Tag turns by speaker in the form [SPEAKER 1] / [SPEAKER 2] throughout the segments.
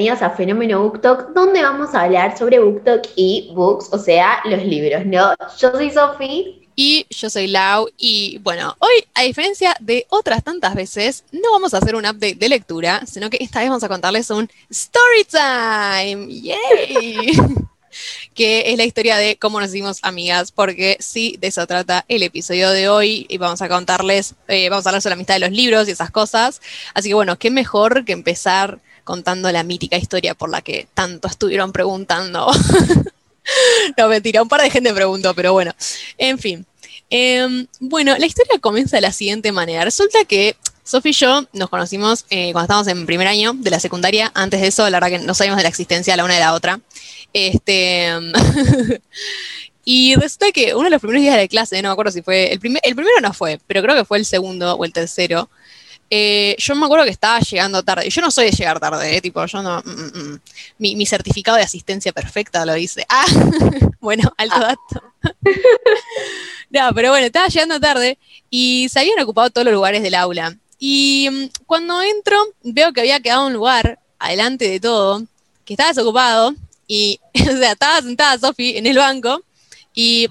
[SPEAKER 1] bienvenidos a Fenómeno BookTok, donde vamos a hablar sobre BookTok y books, o sea, los libros, ¿no? Yo soy Sofi.
[SPEAKER 2] Y yo soy Lau y bueno, hoy a diferencia de otras tantas veces, no vamos a hacer un update de lectura, sino que esta vez vamos a contarles un story time. ¡Yay! que es la historia de cómo nos hicimos amigas, porque sí, de eso trata el episodio de hoy y vamos a contarles, eh, vamos a hablar sobre la amistad de los libros y esas cosas. Así que bueno, qué mejor que empezar contando la mítica historia por la que tanto estuvieron preguntando. no, mentira, un par de gente preguntó, pero bueno, en fin. Em, bueno, la historia comienza de la siguiente manera. Resulta que Sophie y yo nos conocimos eh, cuando estábamos en primer año de la secundaria. Antes de eso, la verdad que no sabíamos de la existencia la una de la otra. Este, y resulta que uno de los primeros días de la clase, no me acuerdo si fue, el, primer, el primero no fue, pero creo que fue el segundo o el tercero. Eh, yo me acuerdo que estaba llegando tarde. Yo no soy de llegar tarde, eh, tipo, yo no. mm, mm, mm. Mi, mi certificado de asistencia perfecta lo dice. Ah, bueno, alto dato. No, pero bueno, estaba llegando tarde y se habían ocupado todos los lugares del aula. Y cuando entro, veo que había quedado un lugar adelante de todo, que estaba desocupado, y, o sea, estaba sentada Sofi en el banco, y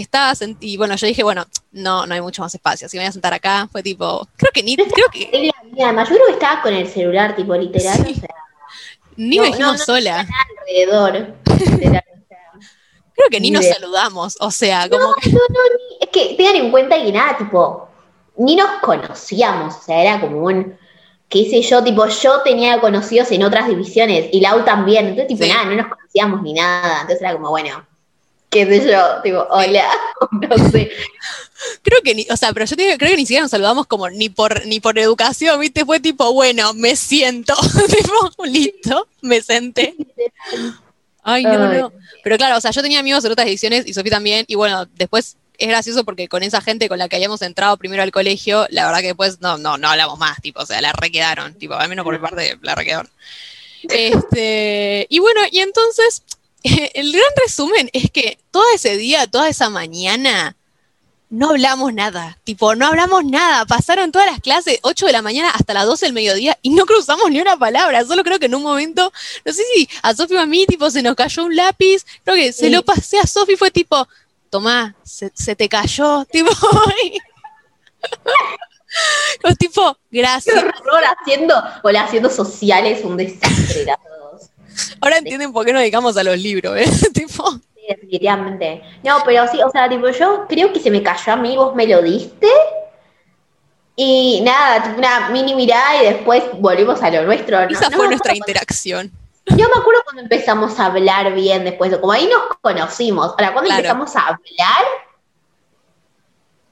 [SPEAKER 2] estaba y bueno, yo dije, bueno, no, no hay mucho más espacio, que me voy a sentar acá, fue tipo, creo que ni, creo que
[SPEAKER 1] la mía, yo creo que estaba con el celular, tipo, literal,
[SPEAKER 2] Sí.
[SPEAKER 1] o sea,
[SPEAKER 2] ni
[SPEAKER 1] no,
[SPEAKER 2] me dijimos
[SPEAKER 1] no, no,
[SPEAKER 2] sola,
[SPEAKER 1] alrededor. literal, o sea.
[SPEAKER 2] creo que ni nos saludamos, o sea, como que,
[SPEAKER 1] No, no, ni- es que tengan en cuenta que nada, tipo, ni nos conocíamos, o sea, era como un, qué sé yo, tipo, yo tenía conocidos en otras divisiones y Lau también, entonces, tipo,
[SPEAKER 2] Sí.
[SPEAKER 1] nada, no nos conocíamos ni nada, entonces era como, bueno, qué sé yo, tipo, hola, no sé.
[SPEAKER 2] creo que ni, o sea, pero yo te digo, creo que ni siquiera nos saludamos como ni por, ni por educación, viste, fue tipo, bueno, me siento, tipo, listo, me senté. Ay, no, no. Pero claro, o sea, yo tenía amigos en otras ediciones y Sofía también, y bueno, después es gracioso porque con esa gente con la que habíamos entrado primero al colegio, la verdad que después no, no, no hablamos más, tipo, o sea, la requedaron, tipo, al menos por mi parte, la requedaron. Este, y bueno, y entonces, el gran resumen es que todo ese día, toda esa mañana, no hablamos nada, tipo, no hablamos nada, pasaron todas las clases, 8 de la mañana hasta las 12 del mediodía, y no cruzamos ni una palabra, solo creo que en un momento, no sé si a Sofi o a mí, tipo, se nos cayó un lápiz, creo que se lo pasé a Sofi, fue tipo, tomá, se, se te cayó, tipo, tipo,
[SPEAKER 1] Qué
[SPEAKER 2] gracias.
[SPEAKER 1] horror haciendo, o haciendo sociales, un desastre.
[SPEAKER 2] Ahora entienden por qué nos dedicamos a los libros, ¿eh? tipo,
[SPEAKER 1] Sí, definitivamente. No, pero sí, o sea, tipo, yo creo que se me cayó a mí, vos me lo diste. Y nada, tipo una mini mirada y después volvimos a lo nuestro. No,
[SPEAKER 2] esa
[SPEAKER 1] no
[SPEAKER 2] fue nuestra interacción.
[SPEAKER 1] cuando- yo me acuerdo cuando empezamos a hablar bien después, como ahí nos conocimos. Ahora, cuando
[SPEAKER 2] Claro.
[SPEAKER 1] empezamos a hablar,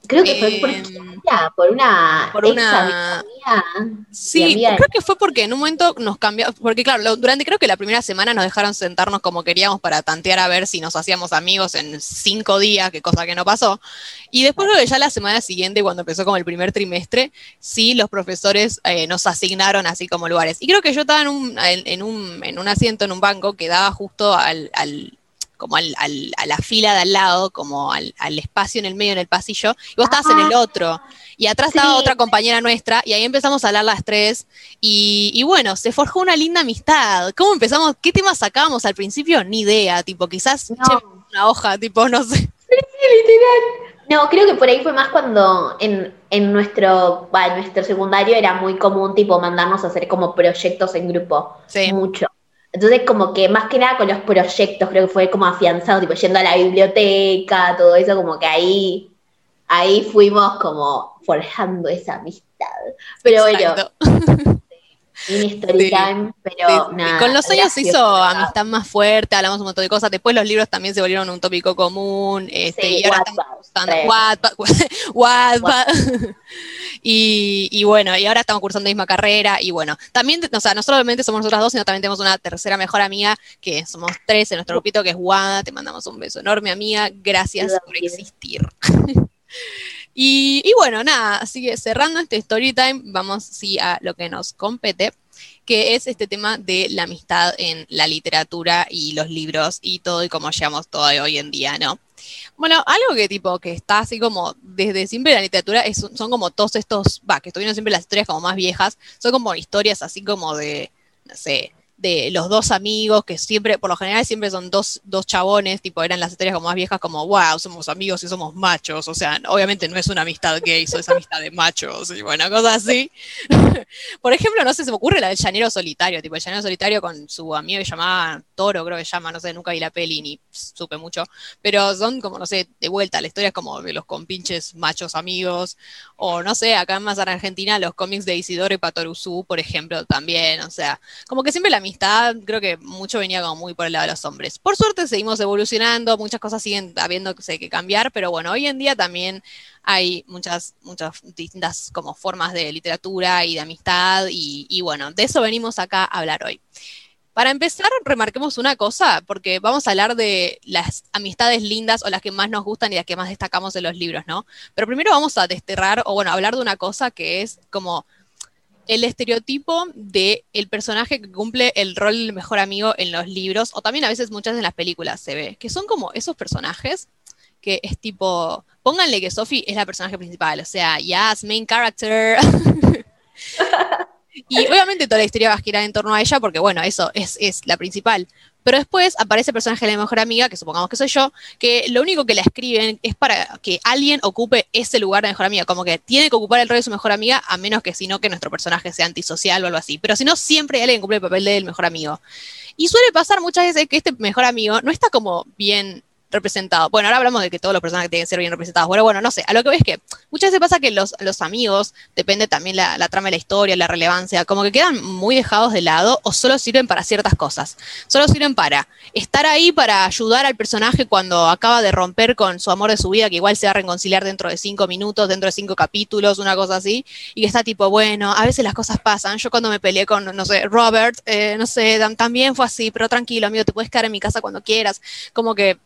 [SPEAKER 1] creo que fue por, Claudia, por una
[SPEAKER 2] por
[SPEAKER 1] ex
[SPEAKER 2] una-
[SPEAKER 1] amiga mía.
[SPEAKER 2] Sí,
[SPEAKER 1] amiga de-
[SPEAKER 2] creo que fue porque en un momento nos cambió, porque claro, durante creo que la primera semana nos dejaron sentarnos como queríamos para tantear a ver si nos hacíamos amigos en cinco días, que cosa que no pasó. Y después creo que ya la semana siguiente, cuando empezó como el primer trimestre, sí los profesores eh, nos asignaron así como lugares. Y creo que yo estaba en un, en, en un, en un asiento, en un banco, que daba justo al, al- como al, al- a la fila de al lado, como al, al espacio en el medio, en el pasillo, y vos estabas en el otro. Y atrás estaba otra compañera nuestra, y ahí empezamos a hablar las tres. Y, y bueno, se forjó una linda amistad. ¿Cómo empezamos? ¿Qué temas sacábamos al principio? Ni idea, tipo, quizás
[SPEAKER 1] No.
[SPEAKER 2] che, una hoja, tipo, no sé.
[SPEAKER 1] No, creo que por ahí fue más cuando en, en nuestro, en nuestro secundario era muy común tipo mandarnos a hacer como proyectos en grupo.
[SPEAKER 2] Sí.
[SPEAKER 1] Mucho. Entonces como que más que nada con los proyectos creo que fue como afianzado, tipo yendo a la biblioteca, todo eso, como que ahí, ahí fuimos como forjando esa amistad. Pero bueno, Story
[SPEAKER 2] Sí.
[SPEAKER 1] time, pero
[SPEAKER 2] Sí,
[SPEAKER 1] nada.
[SPEAKER 2] con los años se hizo amistad más fuerte, hablamos un montón de cosas. Después los libros también se volvieron un tópico común. Este,
[SPEAKER 1] Sí,
[SPEAKER 2] y ahora estamos y, y bueno, y ahora estamos cursando la misma carrera. Y bueno, también, o sea, no solamente somos nosotras dos, sino también tenemos una tercera mejor amiga, que somos tres en nuestro grupito, que es Wada. Te mandamos un beso enorme, amiga. Gracias por existir. y, bueno, nada, así que cerrando este story time, vamos sí a lo que nos compete que es este tema de la amistad en la literatura y los libros y todo y cómo llegamos todo hoy en día, ¿no? Bueno, algo que tipo que está así como desde siempre la literatura es, son como todos estos, va, que estuvieron siempre las historias como más viejas, son como historias así como de, no sé, de los dos amigos que siempre, por lo general siempre son dos, dos chabones, tipo eran las historias como más viejas como, wow, somos amigos y somos machos, o sea, obviamente no es una amistad gay, es amistad de machos y bueno, cosas así. Por ejemplo, no sé, se me ocurre la del llanero solitario, tipo el llanero solitario con su amigo que llamaba Toro, creo que llama, no sé, nunca vi la peli ni supe mucho, pero son como, no sé, de vuelta, la historia es como de los compinches machos amigos, o no sé, acá más en Argentina los cómics de Isidoro y Patoruzú, por ejemplo, también, o sea, como que siempre la amistad, creo que mucho venía como muy por el lado de los hombres. Por suerte seguimos evolucionando, muchas cosas siguen habiendo que cambiar, pero bueno, hoy en día también hay muchas, muchas distintas como formas de literatura y de amistad y, y, bueno, de eso venimos acá a hablar hoy. Para empezar, remarquemos una cosa, porque vamos a hablar de las amistades lindas o las que más nos gustan y las que más destacamos en los libros, ¿no? Pero primero vamos a desterrar, o bueno, hablar de una cosa que es como el estereotipo de el personaje que cumple el rol del mejor amigo en los libros, o también a veces muchas en las películas se ve, que son como esos personajes que es tipo, pónganle que Sophie es la personaje principal, o sea, yes, main character. y obviamente toda la historia va a girar en torno a ella porque, bueno, eso es, es la principal. Pero después aparece el personaje de la mejor amiga, que supongamos que soy yo, que lo único que la escriben es para que alguien ocupe ese lugar de mejor amiga, como que tiene que ocupar el rol de su mejor amiga, a menos que si no que nuestro personaje sea antisocial o algo así. Pero si no, siempre alguien cumple el papel del mejor amigo. Y suele pasar muchas veces que este mejor amigo no está como bien representado. Bueno, ahora hablamos de que todos los personajes tienen que ser bien representados. Bueno, bueno, no sé. A lo que ves que muchas veces pasa que los, los amigos, depende también la, trama de la historia, la relevancia, como que quedan muy dejados de lado o solo sirven para ciertas cosas. Solo sirven para estar ahí para ayudar al personaje cuando acaba de romper con su amor de su vida, que igual se va a reconciliar dentro de cinco minutos, dentro de cinco capítulos, una cosa así, y que está tipo, bueno, a veces las cosas pasan. Yo cuando me peleé con, no sé, Robert, eh, no sé, también fue así, pero tranquilo, amigo, te puedes quedar en mi casa cuando quieras. Como que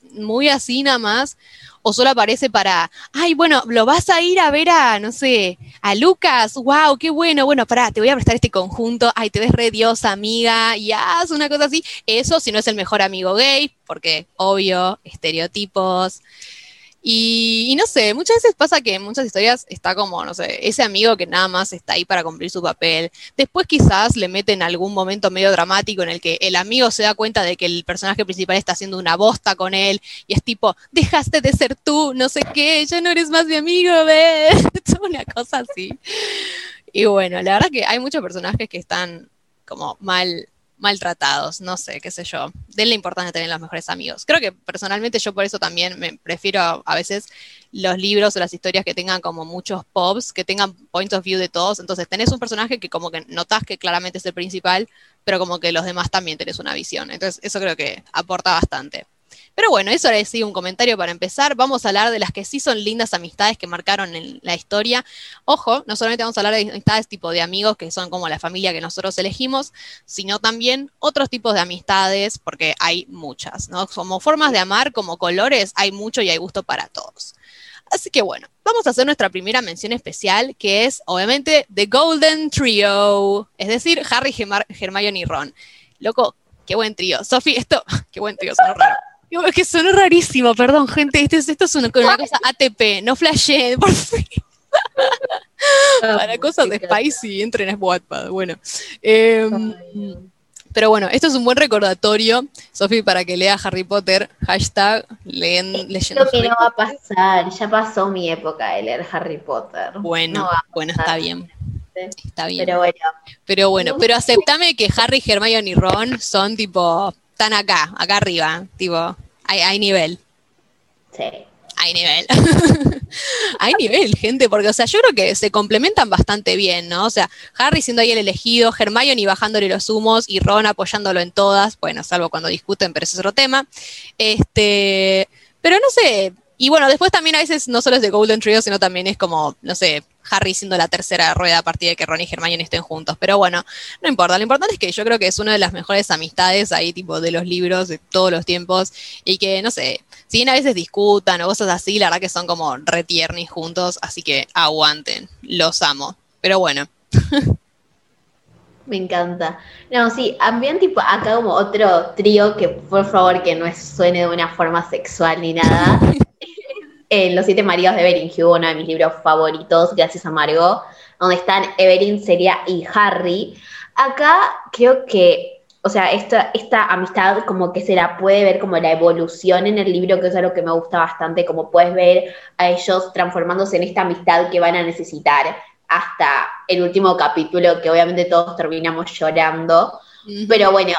[SPEAKER 2] así nada más, o solo aparece para, ay, bueno, lo vas a ir a ver a, no sé, a Lucas, wow, qué bueno, bueno, pará, te voy a prestar este conjunto, ay, te ves re diosa, amiga, y haz una cosa así. Eso si no es el mejor amigo gay, porque obvio, estereotipos. Y, no sé, muchas veces pasa que en muchas historias está como, no sé, ese amigo que nada más está ahí para cumplir su papel. Después quizás le meten algún momento medio dramático en el que el amigo se da cuenta de que el personaje principal está haciendo una bosta con él y es tipo, dejaste de ser tú, no sé qué, ya no eres más mi amigo, ¿ves? una cosa así. Y bueno, la verdad que hay muchos personajes que están como mal maltratados, no sé, qué sé yo. Denle importancia tener los mejores amigos. Creo que personalmente yo por eso también me prefiero a, veces los libros o las historias que tengan como muchos pops, que tengan point of view de todos. Entonces tenés un personaje que como que notás que claramente es el principal, pero como que los demás también tenés una visión. Entonces eso creo que aporta bastante. Pero bueno, eso era sí un comentario para empezar. Vamos a hablar de las que sí son lindas amistades que marcaron en la historia. Ojo, no solamente vamos a hablar de amistades tipo de amigos que son como la familia que nosotros elegimos, sino también otros tipos de amistades, porque hay muchas, ¿no? Como formas de amar, como colores, hay mucho y hay gusto para todos. Así que bueno, vamos a hacer nuestra primera mención especial, que es obviamente The Golden Trio, es decir, Harry, Hermione y Ron. Loco, qué buen trío. Sophie, esto, qué buen trío, sonó raro. Es que sonó rarísimo, perdón, gente. Esto es, esto es una, una cosa ATP, no flashé, por fin. Para cosas de Spicy, entren a Wattpad. Bueno. Eh, pero bueno, esto es un buen recordatorio, Sofi, para que lea Harry Potter. Hashtag leen, leyendo.
[SPEAKER 1] Lo que no va a pasar, ya pasó mi época de leer Harry Potter.
[SPEAKER 2] Bueno, no bueno, está bien. Está bien.
[SPEAKER 1] Pero bueno.
[SPEAKER 2] Pero bueno, pero aceptame que Harry, Hermione y Ron son tipo están acá, acá arriba, tipo, hay, hay nivel.
[SPEAKER 1] Sí.
[SPEAKER 2] hay nivel. hay nivel, gente, porque, o sea, yo creo que se complementan bastante bien, ¿no? O sea, Harry siendo ahí el elegido, Hermione bajándole los humos y Ron apoyándolo en todas, bueno, salvo cuando discuten, pero ese es otro tema. Este, pero no sé, y bueno, después también a veces no solo es de Golden Trio, sino también es como, no sé, Harry siendo la tercera rueda a partir de que Ron y Hermione estén juntos. Pero bueno, no importa. Lo importante es que yo creo que es una de las mejores amistades ahí, tipo, de los libros de todos los tiempos. Y que, no sé, si bien a veces discutan o cosas así, la verdad que son como retiernis juntos. Así que aguanten. Los amo. Pero bueno.
[SPEAKER 1] Me encanta. No, sí, también tipo acá como otro trío que por favor que no suene de una forma sexual ni nada. en Los Siete Maridos de Evelyn Hugo, uno de mis libros favoritos, gracias a Margot, donde están Evelyn, Celia y Harry. Acá creo que, o sea, esta, esta amistad como que se la puede ver como la evolución en el libro, que es algo que me gusta bastante, como puedes ver a ellos transformándose en esta amistad que van a necesitar hasta el último capítulo, que obviamente todos terminamos llorando. Pero bueno,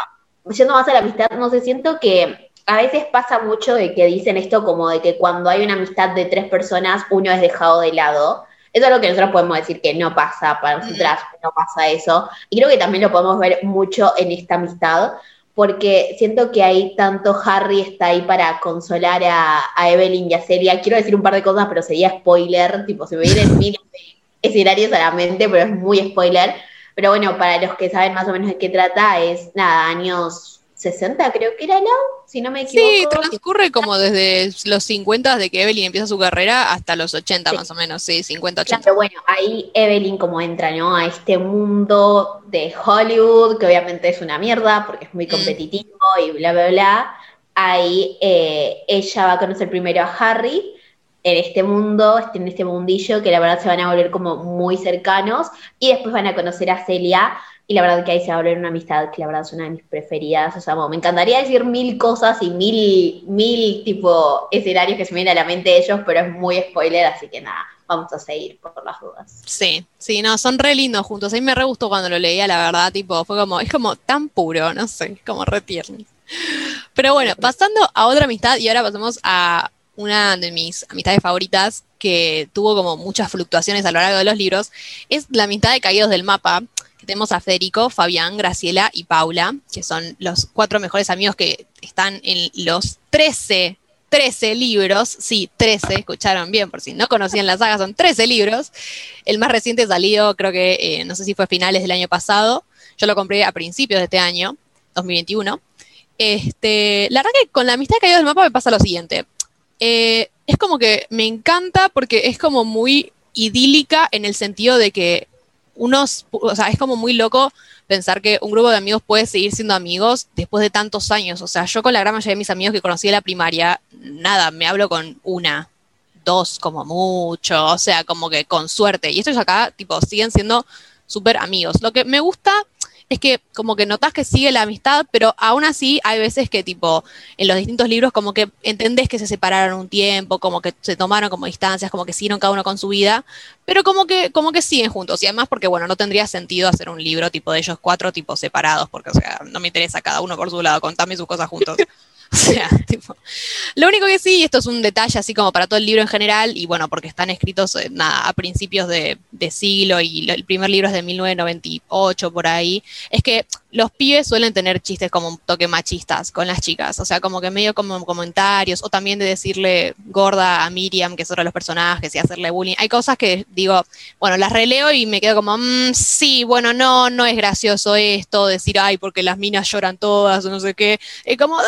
[SPEAKER 1] yendo más a la amistad, no sé, siento que a veces pasa mucho de que dicen esto como de que cuando hay una amistad de tres personas, uno es dejado de lado. Eso es lo que nosotros podemos decir que no pasa, para nosotras no pasa eso. Y creo que también lo podemos ver mucho en esta amistad, porque siento que ahí tanto Harry está ahí para consolar a, Evelyn y a Celia. Quiero decir un par de cosas, pero sería spoiler, tipo, se me vienen mil escenarios a la mente, pero es muy spoiler. Pero bueno, para los que saben más o menos de qué trata, es nada, años 60 creo que era, ¿no? Si no me equivoco.
[SPEAKER 2] Sí, transcurre como desde los 50 de que Evelyn empieza su carrera hasta los 80 más o menos, sí, 50, 80.
[SPEAKER 1] Claro, bueno, ahí Evelyn como entra, ¿no? A este mundo de Hollywood, que obviamente es una mierda porque es muy mm. competitivo y bla, bla, bla. Ahí eh, ella va a conocer primero a Harry en este mundo, en este mundillo, que la verdad se van a volver como muy cercanos, y después van a conocer a Celia, y la verdad que ahí se va a una amistad que la verdad es una de mis preferidas. O sea, me encantaría decir mil cosas y mil, mil tipo escenarios que se me vienen a la mente de ellos, pero es muy spoiler, así que nada, vamos a seguir por las dudas.
[SPEAKER 2] Sí, sí, no, son re lindos juntos. A mí me re gustó cuando lo leía, la verdad, tipo, fue como, es como tan puro, no sé, como re tierno. Pero bueno, pasando a otra amistad y ahora pasamos a una de mis amistades favoritas que tuvo como muchas fluctuaciones a lo largo de los libros, es la amistad de Caídos del Mapa, tenemos a Federico, Fabián, Graciela y Paula, que son los cuatro mejores amigos que están en los 13, 13 libros. Sí, 13, escucharon bien, por si no conocían la saga, son 13 libros. El más reciente salió, creo que, eh, no sé si fue a finales del año pasado. Yo lo compré a principios de este año, 2021. Este, la verdad que con la amistad de caído del mapa me pasa lo siguiente. Eh, es como que me encanta porque es como muy idílica en el sentido de que unos, o sea, es como muy loco pensar que un grupo de amigos puede seguir siendo amigos después de tantos años. O sea, yo con la gran mayoría de mis amigos que conocí en la primaria, nada, me hablo con una, dos como mucho, o sea, como que con suerte. Y estos acá, tipo, siguen siendo súper amigos. Lo que me gusta es que como que notas que sigue la amistad, pero aún así hay veces que tipo en los distintos libros como que entendés que se separaron un tiempo, como que se tomaron como distancias, como que siguieron cada uno con su vida, pero como que como que siguen juntos y además porque bueno, no tendría sentido hacer un libro tipo de ellos cuatro tipos separados, porque o sea, no me interesa cada uno por su lado, contame sus cosas juntos. O sea, tipo. Lo único que sí, y esto es un detalle así como para todo el libro en general, y bueno, porque están escritos eh, a principios de, de, siglo y el primer libro es de 1998 por ahí, es que los pibes suelen tener chistes como un toque machistas con las chicas, o sea, como que medio como comentarios, o también de decirle gorda a Miriam, que es otro de los personajes, y hacerle bullying. Hay cosas que digo, bueno, las releo y me quedo como, mmm, sí, bueno, no, no es gracioso esto, decir, ay, porque las minas lloran todas, o no sé qué. Es como, eh,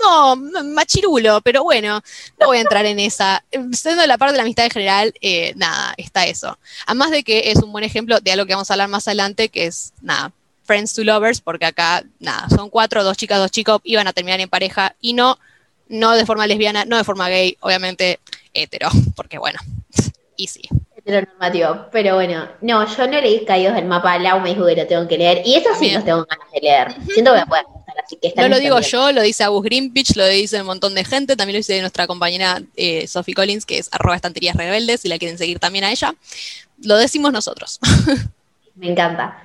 [SPEAKER 2] no, machirulo, pero bueno, no voy a entrar en esa. Siendo la parte de la amistad en general, eh, nada, está eso. Además de que es un buen ejemplo de algo que vamos a hablar más adelante, que es, nada, Friends to Lovers, porque acá, nada, son cuatro, dos chicas, dos chicos, iban a terminar en pareja y no, no de forma lesbiana, no de forma gay, obviamente hetero, porque bueno, y sí.
[SPEAKER 1] Heteronormativo, pero bueno, no, yo no leí Caídos del Mapa, Lau me dijo que lo tengo que leer, y eso sí los tengo ganas de leer, siento que me pueden gustar, así que
[SPEAKER 2] No lo digo yo, lo dice Agus Greenpitch, lo dice un montón de gente, también lo dice nuestra compañera eh, Sophie Collins, que es arroba estanterías rebeldes, si la quieren seguir también a ella, lo decimos nosotros.
[SPEAKER 1] Me encanta.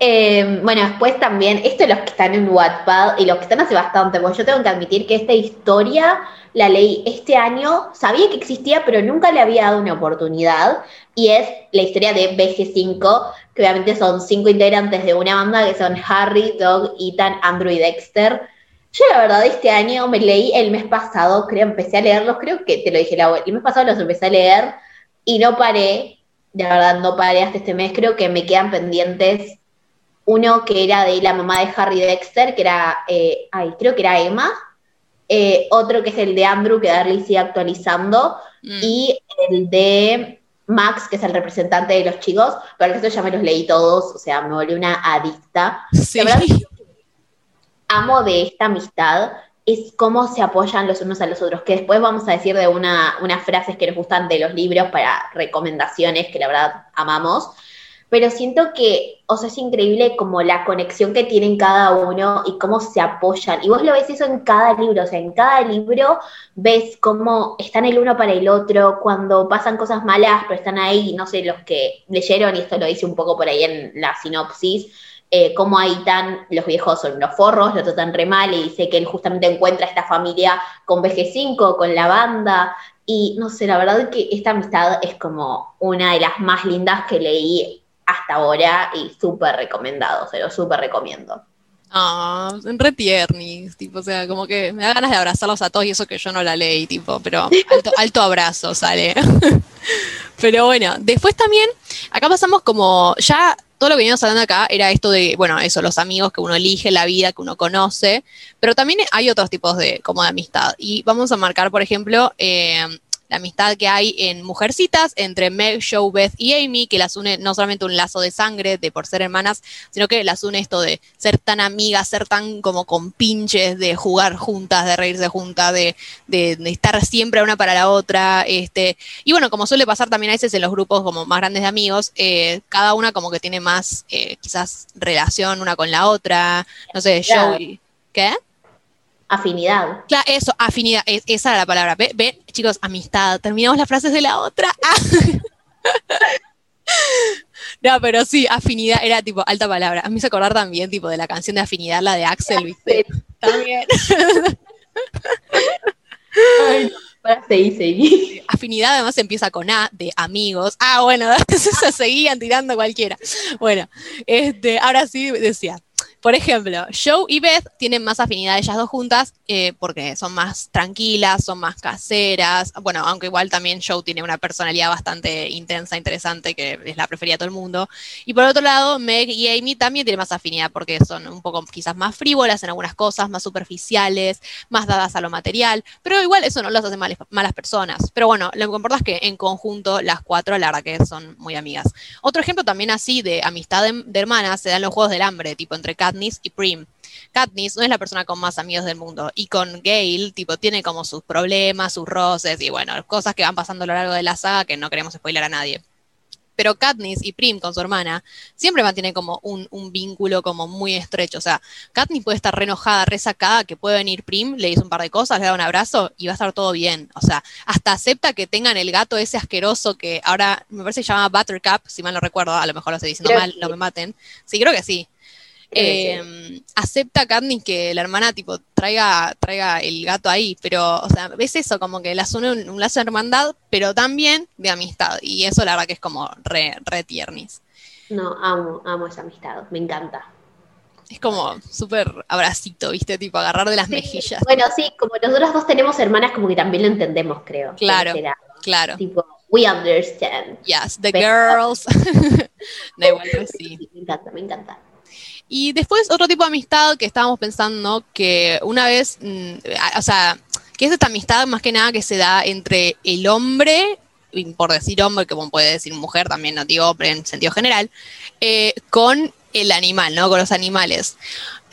[SPEAKER 1] Eh, bueno, después también, esto es los que están en Wattpad y los que están hace bastante, porque yo tengo que admitir que esta historia la leí este año, sabía que existía, pero nunca le había dado una oportunidad, y es la historia de BG5, que obviamente son cinco integrantes de una banda que son Harry, Doug, Ethan, Andrew y Dexter. Yo la verdad este año me leí el mes pasado, creo, empecé a leerlos, creo que te lo dije la el mes pasado los empecé a leer y no paré, de verdad no paré hasta este mes, creo que me quedan pendientes uno que era de la mamá de Harry Dexter, que era, eh, ay, creo que era Emma, eh, otro que es el de Andrew, que Darley sigue actualizando,
[SPEAKER 2] Mm.
[SPEAKER 1] y el de Max, que es el representante de los chicos, pero eso ya me los leí todos, o sea, me volví una adicta.
[SPEAKER 2] Sí.
[SPEAKER 1] La verdad amo de esta amistad es cómo se apoyan los unos a los otros, que después vamos a decir de una, unas frases que nos gustan de los libros para recomendaciones, que la verdad amamos, pero siento que, o es increíble como la conexión que tienen cada uno y cómo se apoyan. Y vos lo ves eso en cada libro, o sea, en cada libro ves cómo están el uno para el otro, cuando pasan cosas malas, pero están ahí, no sé, los que leyeron, y esto lo dice un poco por ahí en la sinopsis, eh, cómo ahí tan, los viejos son unos forros, lo tratan re mal, y dice que él justamente encuentra esta familia con BG5, con la banda, y no sé, la verdad que esta amistad es como una de las más lindas que leí hasta ahora y súper recomendado, se lo súper recomiendo.
[SPEAKER 2] Ah, re tiernis, tipo, o sea, como que me da ganas de abrazarlos a todos y eso que yo no la leí, tipo, pero alto, alto abrazo sale. pero bueno, después también, acá pasamos como, ya todo lo que veníamos hablando acá era esto de, bueno, eso, los amigos que uno elige, la vida que uno conoce, pero también hay otros tipos de, como de amistad. Y vamos a marcar, por ejemplo, eh, la amistad que hay en Mujercitas entre Meg, Joe, Beth y Amy, que las une no solamente un lazo de sangre de por ser hermanas, sino que las une esto de ser tan amigas, ser tan como con pinches, de jugar juntas, de reírse juntas, de, de, de estar siempre una para la otra. Este, y bueno, como suele pasar también a veces en los grupos como más grandes de amigos, eh, cada una como que tiene más eh, quizás relación una con la otra. No sé,
[SPEAKER 1] Claro.
[SPEAKER 2] Joe. ¿Qué?
[SPEAKER 1] Afinidad.
[SPEAKER 2] Claro, eso, afinidad, es- esa era la palabra. Ve, ve, chicos, amistad. Terminamos las frases de la otra. Ah. No, pero sí, afinidad era tipo alta palabra. A mí me hizo acordar también, tipo, de la canción de afinidad, la de Axel, ¿viste? También.
[SPEAKER 1] Ay, no, para seguir, seguir.
[SPEAKER 2] Afinidad además empieza con A, de amigos. Ah, bueno, se seguían tirando cualquiera. Bueno, este, ahora sí decía. Por ejemplo, Joe y Beth tienen más afinidad ellas dos juntas eh, porque son más tranquilas, son más caseras. Bueno, aunque igual también Joe tiene una personalidad bastante intensa, interesante, que es la preferida de todo el mundo. Y por otro lado, Meg y Amy también tienen más afinidad porque son un poco quizás más frívolas en algunas cosas, más superficiales, más dadas a lo material, pero igual eso no las hace malas personas. Pero bueno, lo que importa es que en conjunto las cuatro, la verdad que son muy amigas. Otro ejemplo también así de amistad de, de hermanas se dan los Juegos del Hambre, tipo entre Katniss y Prim. Katniss no es la persona con más amigos del mundo y con Gale, tipo, tiene como sus problemas, sus roces y bueno, cosas que van pasando a lo largo de la saga que no queremos spoiler a nadie. Pero Katniss y Prim con su hermana siempre mantienen como un, un vínculo como muy estrecho. O sea, Katniss puede estar re enojada, re sacada, que puede venir Prim, le dice un par de cosas, le da un abrazo y va a estar todo bien. O sea, hasta acepta que tengan el gato ese asqueroso que ahora me parece que se llama Buttercup, si mal no recuerdo, a lo mejor lo estoy diciendo
[SPEAKER 1] Creo
[SPEAKER 2] mal,
[SPEAKER 1] que
[SPEAKER 2] no me maten. Sí, creo que sí. Eh, acepta Katniss que la hermana tipo traiga, traiga el gato ahí, pero, o sea, ves eso, como que las une un, un lazo de hermandad, pero también de amistad. Y eso la verdad que es como re, re tiernis.
[SPEAKER 1] No, amo, amo esa amistad, me encanta.
[SPEAKER 2] Es como súper abracito, ¿viste? Tipo agarrar de las
[SPEAKER 1] Sí,
[SPEAKER 2] mejillas.
[SPEAKER 1] Bueno, sí, como nosotros dos tenemos hermanas, como que también lo entendemos, creo.
[SPEAKER 2] Claro.
[SPEAKER 1] Lado.
[SPEAKER 2] Claro.
[SPEAKER 1] Tipo, we understand.
[SPEAKER 2] Yes, the
[SPEAKER 1] Pero-
[SPEAKER 2] girls. igual. Sí,
[SPEAKER 1] me encanta, me encanta.
[SPEAKER 2] Y después otro tipo de amistad que estábamos pensando que una vez, mm, o sea, que es esta amistad más que nada que se da entre el hombre, por decir hombre, como puede decir mujer, también no digo hombre en sentido general, eh, con el animal, ¿no? Con los animales.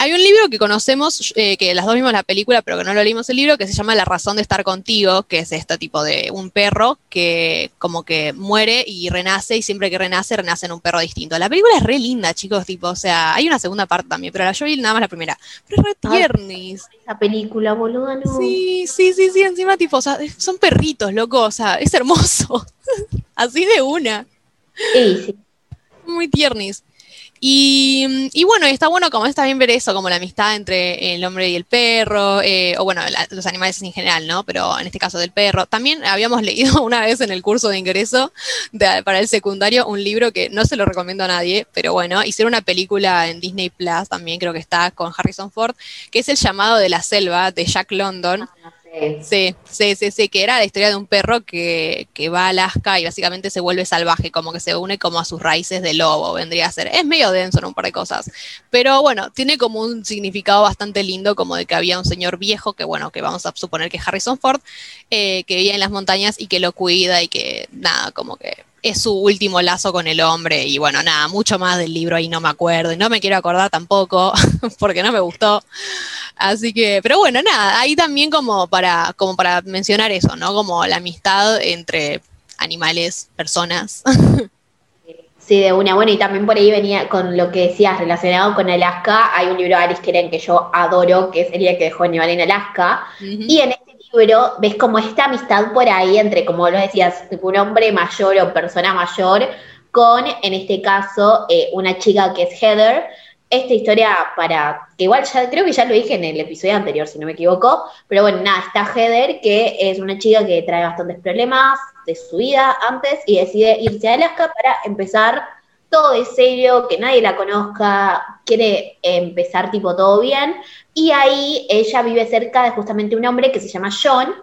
[SPEAKER 2] Hay un libro que conocemos, eh, que las dos vimos la película, pero que no lo leímos el libro, que se llama La razón de estar contigo, que es este tipo de un perro que como que muere y renace, y siempre que renace, renace en un perro distinto. La película es re linda, chicos, tipo, o sea, hay una segunda parte también, pero la yo vi nada más la primera. Pero es re
[SPEAKER 1] Ay.
[SPEAKER 2] tiernis.
[SPEAKER 1] Esa película, boluda, no.
[SPEAKER 2] Sí, sí, sí, sí, encima tipo, o sea, son perritos, loco, o sea, es hermoso. Así de una.
[SPEAKER 1] Sí, sí.
[SPEAKER 2] Muy tiernis. Y, y bueno, está bueno como está bien ver eso, como la amistad entre el hombre y el perro, eh, o bueno, la- los animales en general, ¿no? Pero en este caso del perro. También habíamos leído una vez en el curso de ingreso para el secundario un libro que no se lo recomiendo a nadie, pero bueno, hicieron una película en Disney Plus también, creo que está con Harrison Ford, que es El llamado de la selva de Jack London.
[SPEAKER 1] Sé.
[SPEAKER 2] Sí, sí, sí, sí, que era la historia de un perro que, que va a Alaska y básicamente se vuelve salvaje, como que se une como a sus raíces de lobo, vendría a ser. Es medio denso en un par de cosas, pero bueno, tiene como un significado bastante lindo, como de que había un señor viejo, que bueno, que vamos a suponer que es Harrison Ford, eh, que vivía en las montañas y que lo cuida y que nada, como que es su último lazo con el hombre y bueno, nada, mucho más del libro ahí no me acuerdo y no me quiero acordar tampoco porque no me gustó. Así que, pero bueno, nada, ahí también como para, como para mencionar eso, ¿no? Como la amistad entre animales, personas.
[SPEAKER 1] Sí, de una. Bueno, y también por ahí venía con lo que decías relacionado con Alaska. Hay un libro de Alice Keren que yo adoro, que es El día que dejó Aníbal en Alaska. Y en este libro ves como esta amistad por ahí entre, como lo decías, un hombre mayor o persona mayor con, en este caso, eh, una chica que es Heather. Esta historia para, que igual ya creo que ya lo dije en el episodio anterior, si no me equivoco, pero bueno, nada, está Heather, que es una chica que trae bastantes problemas de su vida antes y decide irse a Alaska para empezar todo de serio, que nadie la conozca, quiere empezar tipo todo bien, y ahí ella vive cerca de justamente un hombre que se llama John,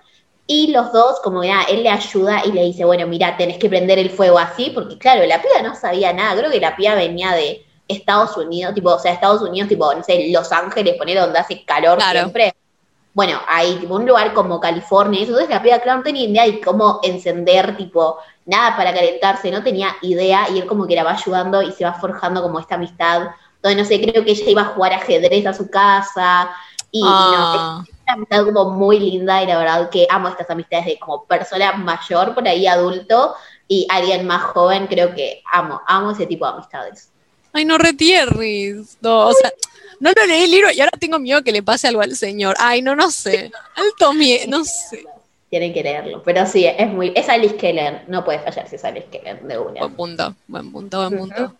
[SPEAKER 1] y los dos, como nada, él le ayuda y le dice, bueno, mira, tenés que prender el fuego así, porque claro, la piba no sabía nada, creo que la piba venía de Estados Unidos, tipo, o sea, Estados Unidos, tipo, no sé, Los Ángeles, poner donde hace calor
[SPEAKER 2] Claro.
[SPEAKER 1] siempre. Bueno, hay tipo un lugar como California, y eso, entonces la piba, claro, no tenía idea de cómo encender, tipo, nada para calentarse, no tenía idea, y él como que la va ayudando y se va forjando como esta amistad, donde no sé, creo que ella iba a jugar ajedrez a su casa, y, y no,
[SPEAKER 2] Ah,
[SPEAKER 1] es una amistad como muy linda, y la verdad que amo estas amistades de como persona mayor, por ahí adulto, y alguien más joven, creo que amo, amo ese tipo de amistades.
[SPEAKER 2] Ay, no retierris. No, o sea, no lo leí el libro y ahora tengo miedo que le pase algo al señor. Ay, no, no sé. Alto miedo, no sé.
[SPEAKER 1] Tienen que leerlo, pero sí, es muy, es Alice Keller, no puede fallar si es Alice Keller de una.
[SPEAKER 2] Buen punto, buen punto, buen punto.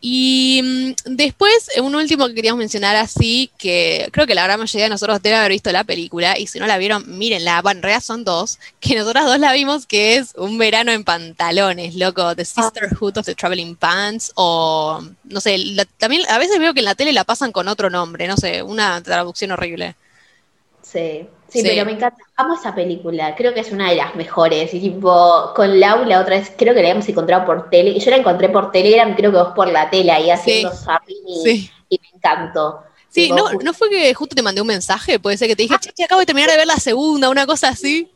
[SPEAKER 2] Y mm, después, eh, un último que queríamos mencionar así, que creo que la gran mayoría de nosotros debe haber visto la película, y si no la vieron, mírenla, bueno, en realidad son dos, que nosotras dos la vimos, que es Un verano en pantalones, loco, The Sisterhood of the Traveling Pants, o, no sé, la- también a veces veo que en la tele la pasan con otro nombre, no sé, una traducción horrible.
[SPEAKER 1] Sí, sí,
[SPEAKER 2] Sí.
[SPEAKER 1] pero me encanta, amo esa película, creo que es una de las mejores, y tipo, con Lau la otra vez, creo que la habíamos encontrado por tele, y yo la encontré por Telegram, creo que vos por la tele, ahí haciendo zapping, y,
[SPEAKER 2] Sí.
[SPEAKER 1] y me encantó.
[SPEAKER 2] Sí,
[SPEAKER 1] Tipo,
[SPEAKER 2] no, ¿no fue que justo te mandé un mensaje? Puede ser que te dije, che, che, acabo de terminar de ver la segunda, una cosa así.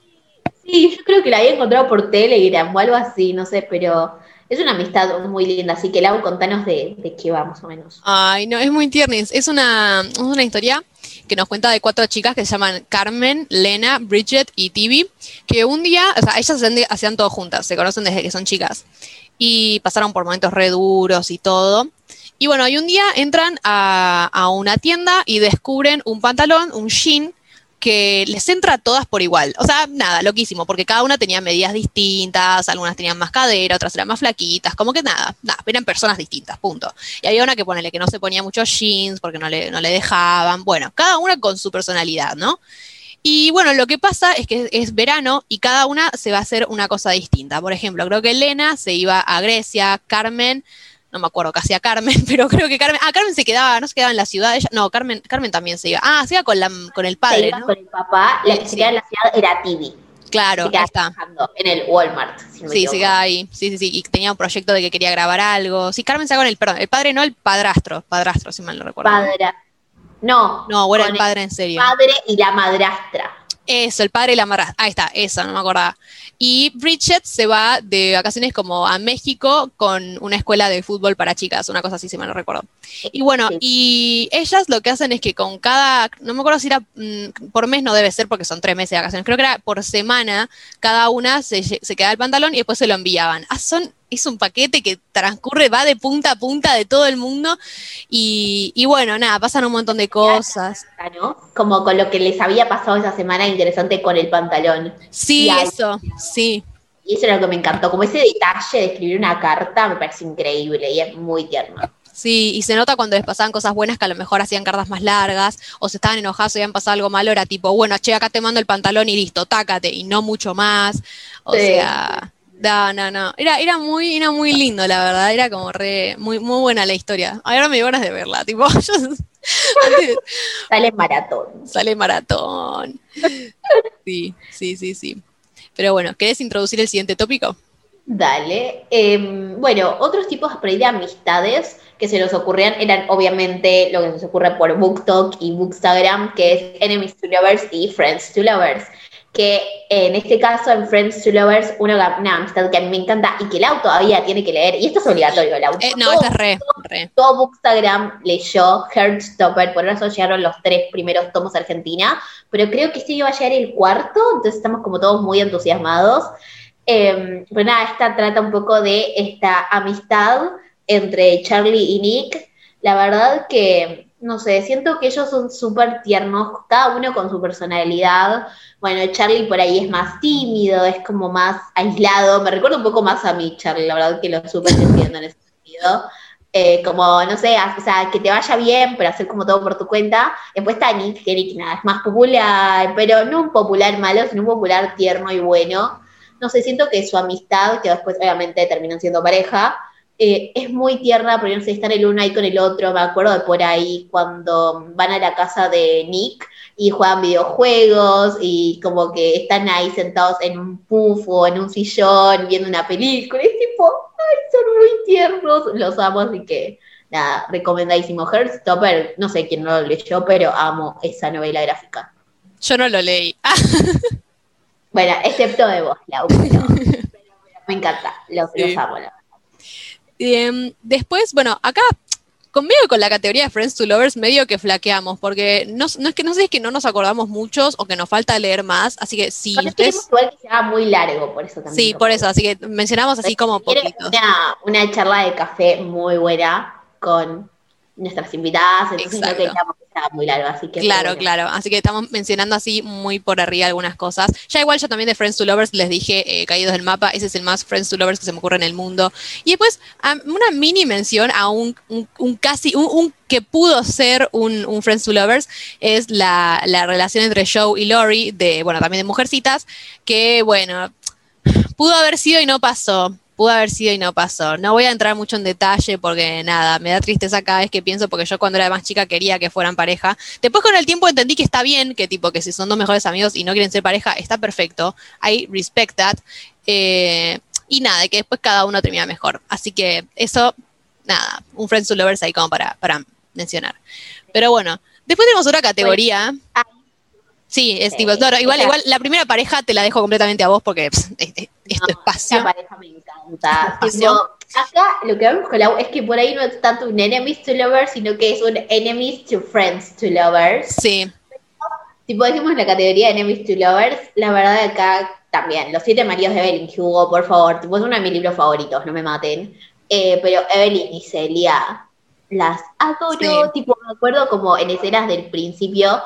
[SPEAKER 1] Sí, yo creo que la había encontrado por Telegram o algo así, no sé, pero es una amistad muy linda, así que Lau, contanos de, de qué va más o menos.
[SPEAKER 2] Ay, no, es muy tiernis. Es una, es una historia que nos cuenta de cuatro chicas que se llaman Carmen, Lena, Bridget y Tibi, que un día, o sea, ellas hacían, hacían todo juntas, se conocen desde que son chicas, y pasaron por momentos re duros y todo. Y bueno, y un día entran a, a una tienda y descubren un pantalón, un jean, que les entra a todas por igual. O sea, nada, loquísimo, porque cada una tenía medidas distintas, algunas tenían más cadera, otras eran más flaquitas, como que nada, nada, eran personas distintas, punto. Y había una que ponele que no se ponía muchos jeans porque no le, no le dejaban, bueno, cada una con su personalidad, ¿no? Y bueno, lo que pasa es que es verano y cada una se va a hacer una cosa distinta. Por ejemplo, creo que Elena se iba a Grecia, Carmen, no me acuerdo qué hacía Carmen, pero creo que Carmen, ah, Carmen se quedaba, no se quedaba en la ciudad, ella, no, Carmen, Carmen también se iba, ah, se iba con, la, con el
[SPEAKER 1] Se
[SPEAKER 2] padre,
[SPEAKER 1] iba
[SPEAKER 2] ¿no?
[SPEAKER 1] con el papá, la que
[SPEAKER 2] Sí.
[SPEAKER 1] se quedaba en la ciudad era Tibi,
[SPEAKER 2] Claro,
[SPEAKER 1] se
[SPEAKER 2] ahí está.
[SPEAKER 1] en el Walmart, si no
[SPEAKER 2] Sí, se quedaba ahí. Sí, sí, sí. Y tenía un proyecto de que quería grabar algo. Sí, Carmen se con el, perdón, el padre no, el padrastro. Padrastro, si mal no recuerdo.
[SPEAKER 1] Padre. No,
[SPEAKER 2] No, o era
[SPEAKER 1] con
[SPEAKER 2] el padre en serio.
[SPEAKER 1] padre y la madrastra.
[SPEAKER 2] Eso, el padre y la madrastra. Ahí está, eso, no me acordaba. Y Bridget se va de vacaciones como a México con una escuela de fútbol para chicas, una cosa así, si mal no recuerdo. Y bueno,
[SPEAKER 1] Sí.
[SPEAKER 2] y ellas lo que hacen es que con cada, no me acuerdo si era mm, por mes, no debe ser porque son tres meses de vacaciones, creo que era por semana, cada una se, se quedaba el pantalón y después se lo enviaban. Ah, son, es un paquete que transcurre, va de punta a punta de todo el mundo y, y bueno, nada, pasan un montón de cosas.
[SPEAKER 1] ¿no? Como con lo que les había pasado esa semana interesante con el pantalón.
[SPEAKER 2] Sí,
[SPEAKER 1] ahí-
[SPEAKER 2] eso, sí.
[SPEAKER 1] Y eso era lo que me encantó, como ese detalle de escribir una carta me parece increíble y es muy tierno.
[SPEAKER 2] Sí, y se nota cuando les pasaban cosas buenas que a lo mejor hacían cartas más largas, o se estaban enojados y habían pasado algo malo, era tipo, bueno, che, acá te mando el pantalón y listo, tácate, y no mucho más. O
[SPEAKER 1] Sí.
[SPEAKER 2] sea, no, no, no. Era, era muy, era muy lindo, la verdad, era como re, muy, muy buena la historia. Ahora me dio ganas de verla, tipo, yo antes
[SPEAKER 1] Sale maratón.
[SPEAKER 2] sale maratón. Sí, sí, sí, sí. Pero bueno, ¿querés introducir el siguiente tópico?
[SPEAKER 1] Dale. Em, bueno, otros tipos por ahí de amistades que se nos ocurrían eran obviamente lo que nos ocurre por BookTok y Bookstagram, que es Enemies to Lovers y Friends to Lovers. Que en este caso, en Friends to Lovers, una, una amistad que a mí me encanta y que Lau todavía tiene que leer, y esto es obligatorio, Lau.
[SPEAKER 2] Eh, no, esta es re, re.
[SPEAKER 1] todo Bookstagram leyó Heartstopper, por eso llegaron los tres primeros tomos a Argentina, pero creo que este iba a llegar el cuarto, entonces estamos como todos muy entusiasmados. Eh, pero nada, esta trata un poco de esta amistad entre Charlie y Nick. La verdad que, no sé, siento que ellos son súper tiernos, cada uno con su personalidad. Bueno, Charlie por ahí es más tímido, es como más aislado. Me recuerda un poco más a mí, Charlie, la verdad que lo súper entiendo en ese sentido. Eh, como, no sé, o sea, que te vaya bien, pero hacer como todo por tu cuenta. Después está Nick, que Nick nada, es más popular, pero no un popular malo, sino un popular tierno y bueno. No sé, siento que su amistad, que después obviamente terminan siendo pareja, eh, es muy tierna, porque no sé, están el uno ahí con el otro. Me acuerdo de por ahí cuando van a la casa de Nick y juegan videojuegos y como que están ahí sentados en un puff o en un sillón viendo una película. Es tipo, ay, son muy tiernos, los amo, así que nada, recomendadísimo. Heartstopper, no sé quién no lo leyó, pero amo esa novela gráfica.
[SPEAKER 2] Yo no lo leí. Ah,
[SPEAKER 1] Bueno, excepto de vos, Lau, pero, pero me encanta, los,
[SPEAKER 2] Sí.
[SPEAKER 1] los amo. la
[SPEAKER 2] Em, después, bueno, acá conmigo y con la categoría de Friends to Lovers medio que flaqueamos, porque no, no es que no sé es que no nos acordamos muchos o que nos falta leer más, así que si
[SPEAKER 1] Con
[SPEAKER 2] ustedes...
[SPEAKER 1] igual que se llama muy largo, por eso también.
[SPEAKER 2] Sí, por eso, así que mencionamos así como
[SPEAKER 1] Quiere
[SPEAKER 2] poquitos.
[SPEAKER 1] Una, una charla de café muy buena con nuestras invitadas, entonces
[SPEAKER 2] Exacto.
[SPEAKER 1] no queríamos que sea muy largo, así que
[SPEAKER 2] Claro,
[SPEAKER 1] bueno.
[SPEAKER 2] claro. Así que estamos mencionando así muy por arriba algunas cosas. Ya igual yo también de Friends to Lovers les dije eh, Caídos del Mapa, ese es el más Friends to Lovers que se me ocurre en el mundo. Y después am, una mini mención a un, un- un casi, un, un que pudo ser un, un Friends to Lovers es la, la relación entre Joe y Lori, de, bueno, también de Mujercitas, que bueno, pudo haber sido y no pasó. Pudo haber sido y no pasó. No voy a entrar mucho en detalle porque nada, me da tristeza cada vez que pienso porque yo cuando era más chica quería que fueran pareja. Después con el tiempo entendí que está bien, que tipo que si son dos mejores amigos y no quieren ser pareja, está perfecto. I respect that. Eh, y nada, que después cada uno termina mejor. Así que eso, nada, un Friends to Lovers ahí como para, para mencionar. Pero bueno, después tenemos otra categoría.
[SPEAKER 1] Ah.
[SPEAKER 2] Sí, es tipo, no, no, igual, igual la primera pareja te la dejo completamente a vos porque pss, es, es- es tu
[SPEAKER 1] No,
[SPEAKER 2] espacio.
[SPEAKER 1] Esta pareja me encanta. Tipo, acá lo que vemos con Lau es que por ahí no es tanto un enemies to lovers, sino que es un enemies to friends to lovers.
[SPEAKER 2] Sí,
[SPEAKER 1] Tipo, decimos la categoría de enemies to lovers, la verdad acá también, Los siete maridos de Evelyn Hugo, por favor, tipo, es uno de mis libros favoritos, no me maten. Eh, pero Evelyn y Celia las adoro,
[SPEAKER 2] Sí.
[SPEAKER 1] tipo, me acuerdo como en escenas del principio,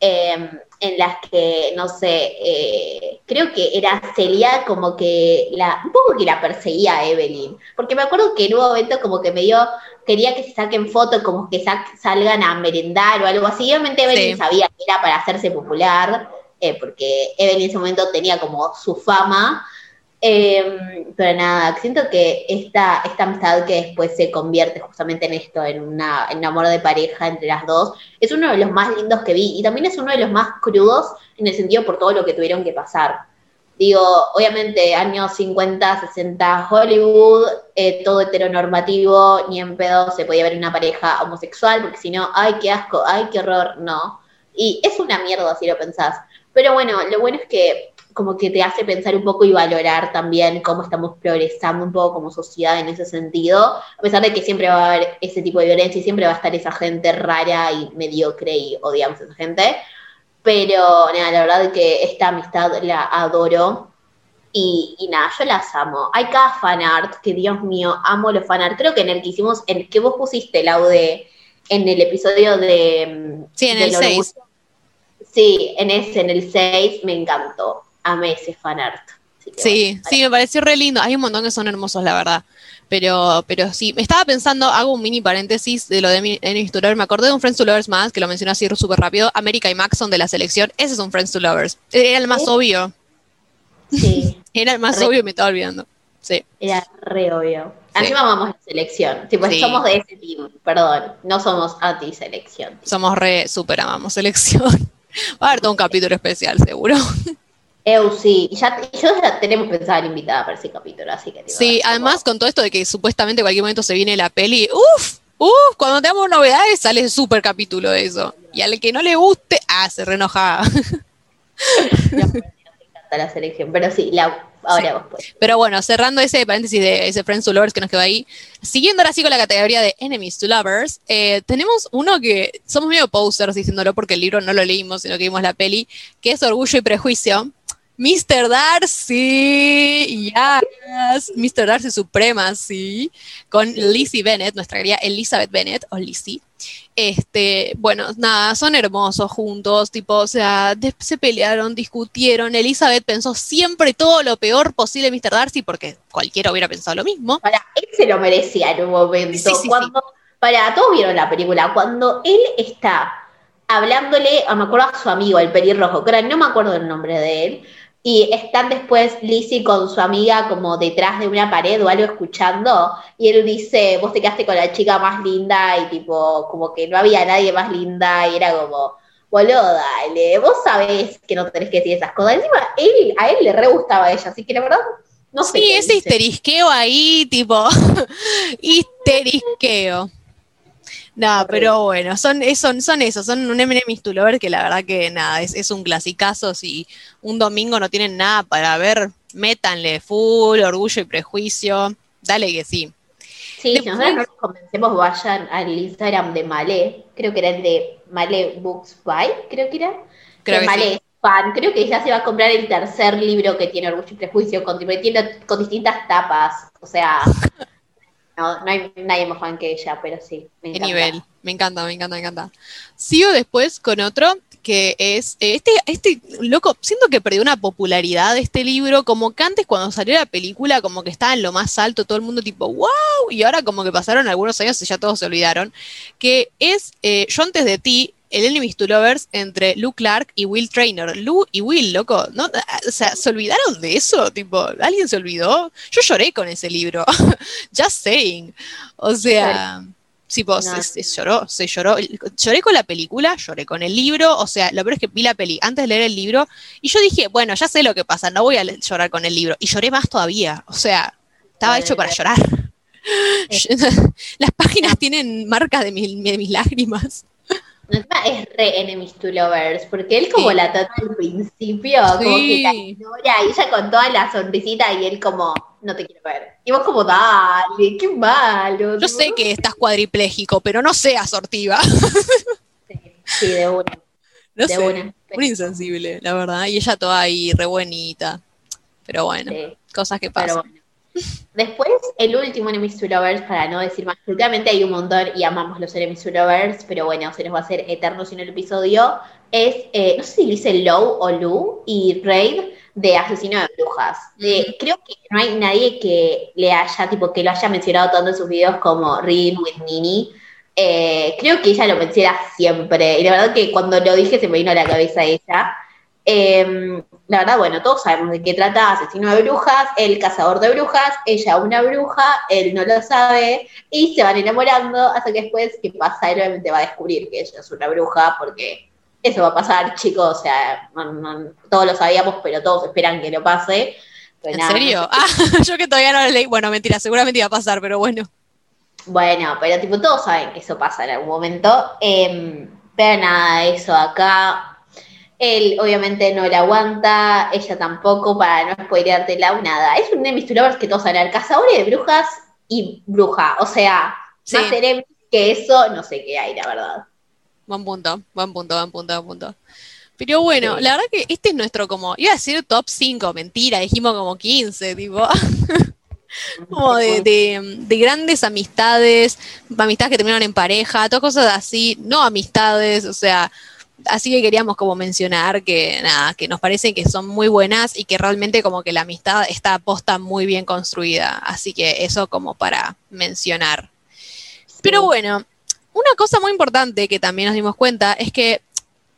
[SPEAKER 1] eh, en las que, no sé, eh, creo que era Celia como que la, un poco que la perseguía a Evelyn, porque me acuerdo que en un momento como que me dio, quería que se saquen fotos, como que sa- salgan a merendar o algo así, obviamente Evelyn
[SPEAKER 2] Sí.
[SPEAKER 1] sabía que era para hacerse popular, eh, porque Evelyn en ese momento tenía como su fama, eh, pero nada, siento que esta, esta amistad que después se convierte justamente en esto, en, una, en amor de pareja entre las dos, es uno de los más lindos que vi y también es uno de los más crudos en el sentido por todo lo que tuvieron que pasar. Digo, obviamente, años 50, 60, Hollywood, eh, todo heteronormativo, ni en pedo se podía ver una pareja homosexual, porque si no, ay, qué asco, ay, qué horror, no. Y es una mierda si lo pensás. Pero bueno, lo bueno es que como que te hace pensar un poco y valorar también cómo estamos progresando un poco como sociedad en ese sentido, a pesar de que siempre va a haber ese tipo de violencia y siempre va a estar esa gente rara y mediocre y odiamos a esa gente. Pero nada, la verdad que esta amistad la adoro. Y, y nada, yo las amo. Hay cada fanart, que Dios mío, amo los fanart. Creo que en el que hicimos, en que vos pusiste, Laude, en el episodio de...
[SPEAKER 2] Sí, en el seis.
[SPEAKER 1] orgullo. Sí, en ese, en el 6, me encantó. Amé ese fanart. Así
[SPEAKER 2] Sí, sí, me pareció re lindo. Hay un montón que son hermosos, la verdad. Pero, pero sí, me estaba pensando, hago un mini paréntesis de lo de mi- Enemies to Lovers. Me acordé de un Friends to Lovers más, que lo mencioné así súper rápido. América y Maxon de la selección. Ese es un Friends to Lovers. Era el más
[SPEAKER 1] Sí.
[SPEAKER 2] obvio.
[SPEAKER 1] Sí,
[SPEAKER 2] Era el más
[SPEAKER 1] Re-
[SPEAKER 2] obvio y me estaba olvidando. Sí.
[SPEAKER 1] era re obvio.
[SPEAKER 2] Sí.
[SPEAKER 1] Encima amamos la selección. Tipo,
[SPEAKER 2] Sí.
[SPEAKER 1] somos de ese team, perdón. No somos anti-selección.
[SPEAKER 2] Somos re, súper amamos selección. Va a haber todo un capítulo especial, seguro.
[SPEAKER 1] Eu sí, y ya, yo ya tenemos pensada la invitada para ese capítulo, así que
[SPEAKER 2] Sí,
[SPEAKER 1] como-
[SPEAKER 2] además con todo esto de que supuestamente en cualquier momento se viene la peli, uff, uff, cuando tengamos novedades sale súper capítulo de eso. Y al que no le guste, ah, se reenoja.
[SPEAKER 1] me encanta la selección, pero sí, la, ahora vos pues.
[SPEAKER 2] Pero bueno, cerrando ese paréntesis de ese Friends to Lovers que nos quedó ahí, siguiendo ahora sí con la categoría de Enemies to Lovers, eh, tenemos uno que somos medio posers diciéndolo porque el libro no lo leímos, sino que vimos la peli, que es Orgullo y Prejuicio. Mr. Darcy, yes, Mr. Darcy Supremacy, con Lizzie Bennett, nuestra querida Elizabeth Bennett, o Lizzie. Este, bueno, nada, son hermosos juntos, tipo, o sea, se pelearon, discutieron. Elizabeth pensó siempre todo lo peor posible de Mr. Darcy, porque cualquiera hubiera pensado lo mismo.
[SPEAKER 1] Para, él se lo merecía en un momento.
[SPEAKER 2] Sí, sí, sí.
[SPEAKER 1] cuando, Para, todos vieron la película. Cuando él está hablándole, a, me acuerdo a su amigo, el pelirrojo, que ahora no me acuerdo el nombre de él, y están después Lizzie con su amiga como detrás de una pared o algo escuchando, y él dice, vos te quedaste con la chica más linda, y tipo, como que no había nadie más linda, y era como, boludo, dale, vos sabés que no tenés que decir esas cosas. Encima, él, a él le re gustaba a ella, así que la verdad, no sé.
[SPEAKER 2] sí, ese
[SPEAKER 1] dice.
[SPEAKER 2] histerisqueo ahí, tipo, histerisqueo. No, pero bueno, son, es- son, son esos, son un Enemies to Lover que la verdad que nada, es, es un clasicazo. Si un domingo no tienen nada para ver, métanle full, orgullo y prejuicio. Dale que sí.
[SPEAKER 1] Sí,
[SPEAKER 2] Después-
[SPEAKER 1] nosotros no nos convencemos, vayan al Instagram de Malé, creo que era el de Malé Books By, creo que era.
[SPEAKER 2] Creo
[SPEAKER 1] que
[SPEAKER 2] que
[SPEAKER 1] Malé
[SPEAKER 2] sí.
[SPEAKER 1] fan, creo que ya se va a comprar el tercer libro que tiene Orgullo y Prejuicio, con, tipo, tiene- con distintas tapas, o sea, no, no hay nadie más fan que ella, pero sí, me encanta.
[SPEAKER 2] nivel. Me encanta, me encanta, me encanta. Sigo después con otro que es eh, este, este loco, siento que perdió una popularidad este libro, como que antes cuando salió la película, como que estaba en lo más alto, todo el mundo tipo, wow, y ahora como que pasaron algunos años y ya todos se olvidaron, que es eh, Yo antes de ti, el Enemies to Lovers entre Lou Clark y Will Trainer. Lou y Will, loco, ¿no? O sea, ¿se olvidaron de eso? Tipo, ¿alguien se olvidó? Yo lloré con ese libro. Just saying. O sea, tipo,
[SPEAKER 1] No.
[SPEAKER 2] se, se lloró, se lloró. Lloré con la película, lloré con el libro. O sea, lo peor es que vi la peli antes de leer el libro y yo dije, bueno, ya sé lo que pasa, no voy a llorar con el libro. Y lloré más todavía. O sea, estaba
[SPEAKER 1] Vale,
[SPEAKER 2] hecho para llorar. Las páginas tienen marcas de, mi- de mis lágrimas.
[SPEAKER 1] Es re enemies to lovers, porque él como
[SPEAKER 2] Sí.
[SPEAKER 1] la trata al principio, como que
[SPEAKER 2] Sí.
[SPEAKER 1] la ignora, y ella con toda la sonrisita y él como, no te quiero ver. Y vos como, dale, qué malo.
[SPEAKER 2] Yo sé que estás cuadripléjico, pero no seas sortiva.
[SPEAKER 1] Sí, sí, de una,
[SPEAKER 2] No
[SPEAKER 1] de
[SPEAKER 2] sé,
[SPEAKER 1] una.
[SPEAKER 2] muy insensible, la verdad. Y ella toda ahí, re buenita. Pero bueno,
[SPEAKER 1] Sí,
[SPEAKER 2] cosas que
[SPEAKER 1] pero
[SPEAKER 2] pasan.
[SPEAKER 1] bueno. Después, el último Enemies to Lovers, para no decir más, obviamente hay un montón y amamos los Enemies to Lovers, pero bueno, se nos va a hacer eterno sin el episodio, es, eh, no sé si dice Low o Lu y Raid de Asesino de Brujas. De-. Creo que no hay nadie que le haya, tipo, que lo haya mencionado tanto en sus videos como Read with Nini. Eh, creo que ella lo menciona siempre, y la verdad que cuando lo dije se me vino a la cabeza ella. Eh, la verdad, bueno, todos sabemos de qué trata, asesino de brujas, el cazador de brujas, ella una bruja, él no lo sabe, y se van enamorando hasta que después, ¿qué pasa? Él obviamente va a descubrir que ella es una bruja, porque eso va a pasar, chicos, o sea, no- no- todos lo sabíamos, pero todos esperan que lo pase. Pero
[SPEAKER 2] ¿En
[SPEAKER 1] nada,
[SPEAKER 2] serio?
[SPEAKER 1] no sé.
[SPEAKER 2] Ah, yo que todavía no lo leí. Bueno, mentira, seguramente iba a pasar, pero bueno.
[SPEAKER 1] Bueno, pero tipo, todos saben que eso pasa en algún momento. Eh, pero nada, eso acá. Él obviamente no la aguanta, ella tampoco, para no spoileártela nada. Es un Enemies to que todos saben, cazadores de brujas y bruja. O sea,
[SPEAKER 2] Sí.
[SPEAKER 1] más enemies que eso, no sé qué hay, la verdad.
[SPEAKER 2] Buen punto, buen punto, buen punto, buen punto. Pero bueno,
[SPEAKER 1] Sí.
[SPEAKER 2] la verdad que este es nuestro como, iba a decir top 5, mentira, dijimos como 15, tipo, como de, de- de grandes amistades, amistades que terminaron en pareja, todas cosas así, no amistades, o sea, así que queríamos como mencionar que nada, que nos parece que son muy buenas y que realmente como que la amistad está aposta muy bien construida. Así que eso como para mencionar. Pero bueno, una cosa muy importante que también nos dimos cuenta es que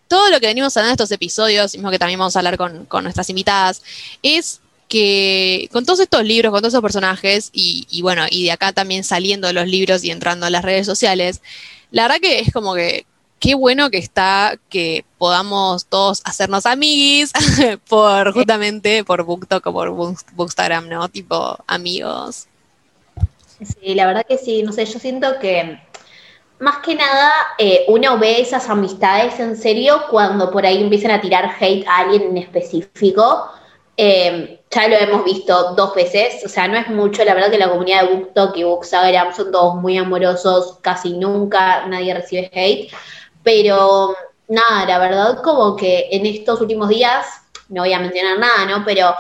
[SPEAKER 2] todo lo que venimos hablando en estos episodios, mismo que también vamos a hablar con, con nuestras invitadas, es que con todos estos libros, con todos esos personajes, y, y, bueno, y de acá también saliendo de los libros y entrando a las redes sociales, la verdad que es como que qué bueno que está que podamos todos hacernos amiguis por justamente por BookTok o por Bookstagram, ¿no? Tipo amigos.
[SPEAKER 1] Sí, la verdad que sí, no sé, yo siento que más que nada eh, uno ve esas amistades en serio cuando por ahí empiezan a tirar hate a alguien en específico. Eh, ya lo hemos visto dos veces, o sea, no es mucho, la verdad que la comunidad de BookTok y Bookstagram son todos muy amorosos, casi nunca nadie recibe hate, pero nada, la verdad como que en estos últimos días, no voy a mencionar nada, ¿no? Pero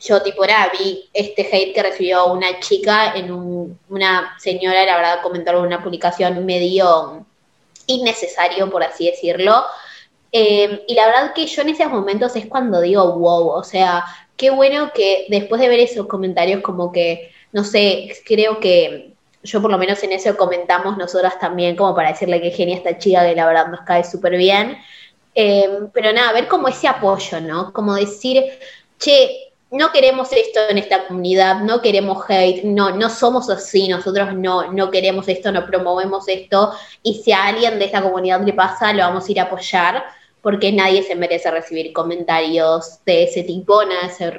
[SPEAKER 1] yo tipo era, vi este hate que recibió una chica en un, una señora, la verdad, comentó en una publicación medio innecesario, por así decirlo. Eh, y la verdad que yo en esos momentos es cuando digo, wow, o sea, qué bueno que después de ver esos comentarios como que, no sé, creo que yo por lo menos en eso comentamos nosotras también como para decirle que genia esta chica que la verdad nos cae súper bien. Eh, pero nada, ver como ese apoyo, ¿no? Como decir, che, no queremos esto en esta comunidad, no queremos hate, no, no somos así, nosotros no, no queremos esto, no promovemos esto, y si a alguien de esta comunidad le pasa, lo vamos a ir a apoyar, porque nadie se merece recibir comentarios de ese tipo, nadie se,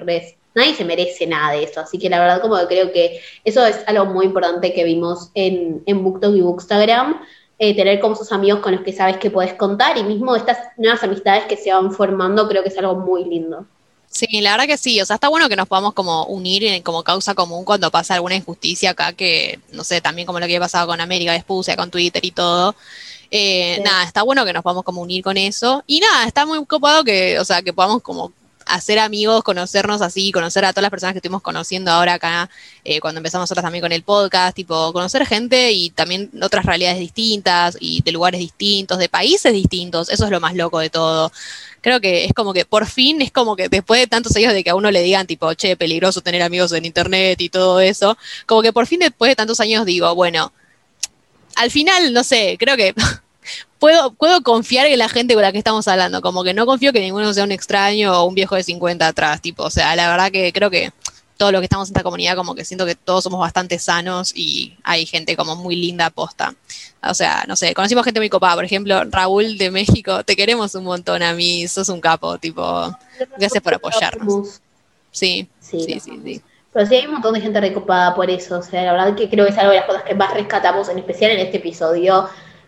[SPEAKER 1] nadie se merece nada de eso, así que la verdad como que creo que eso es algo muy importante que vimos en, en BookTok y Bookstagram, eh, tener como sus amigos con los que sabes que puedes contar, y mismo estas nuevas amistades que se van formando, creo que es algo muy lindo.
[SPEAKER 2] Sí, la verdad que sí, o sea, está bueno que nos podamos como unir en, como causa común cuando pasa alguna injusticia acá, que no sé, también como lo que ha pasado con América Espucia, con Twitter y todo. Eh, Nada, está bueno que nos podamos como unir con eso. Y nada, está muy copado que, o sea, que podamos como hacer amigos, conocernos así, conocer a todas las personas que estuvimos conociendo ahora acá, eh, cuando empezamos nosotros también con el podcast, tipo, conocer gente y también otras realidades distintas y de lugares distintos, de países distintos, eso es lo más loco de todo. Creo que es como que por fin, es como que después de tantos años de que a uno le digan tipo, che, peligroso tener amigos en internet y todo eso, como que por fin después de tantos años digo, bueno, al final, no sé, creo que puedo, puedo confiar en la gente con la que estamos hablando, como que no confío que ninguno sea un extraño o un viejo de 50 atrás, tipo, o sea, la verdad que creo que todos los que estamos en esta comunidad, como que siento que todos somos bastante sanos y hay gente como muy linda aposta. O sea, no sé, conocimos gente muy copada, por ejemplo, Raúl de México, te queremos un montón a mí, sos un capo, tipo, gracias por apoyarnos. Sí, sí, sí, sí,
[SPEAKER 1] Pero sí hay un montón de gente recopada por eso, o sea, la verdad que creo que es algo de las cosas que más rescatamos, en especial en este episodio,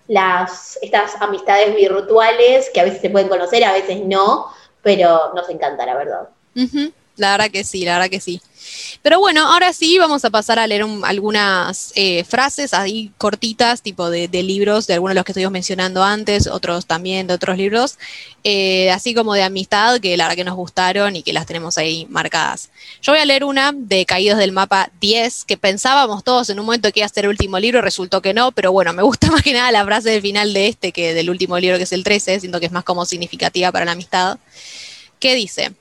[SPEAKER 1] las, estas amistades virtuales que a veces se pueden conocer, a veces no, pero nos encanta, la verdad.
[SPEAKER 2] La verdad que sí, la verdad que sí. Pero bueno, ahora sí vamos a pasar a leer algunas eh, frases ahí cortitas, tipo de, libros, de algunos de los que estuvimos mencionando antes, otros también de otros libros, eh, así como de amistad, que la verdad que nos gustaron y que las tenemos ahí marcadas. Yo voy a leer una de Caídos del Mapa 10, que pensábamos todos en un momento que iba a ser el último libro, resultó que no, pero bueno, me gusta más que nada la frase del final de este que del último libro, que es el 13, siento que es más como significativa para la amistad, que dice...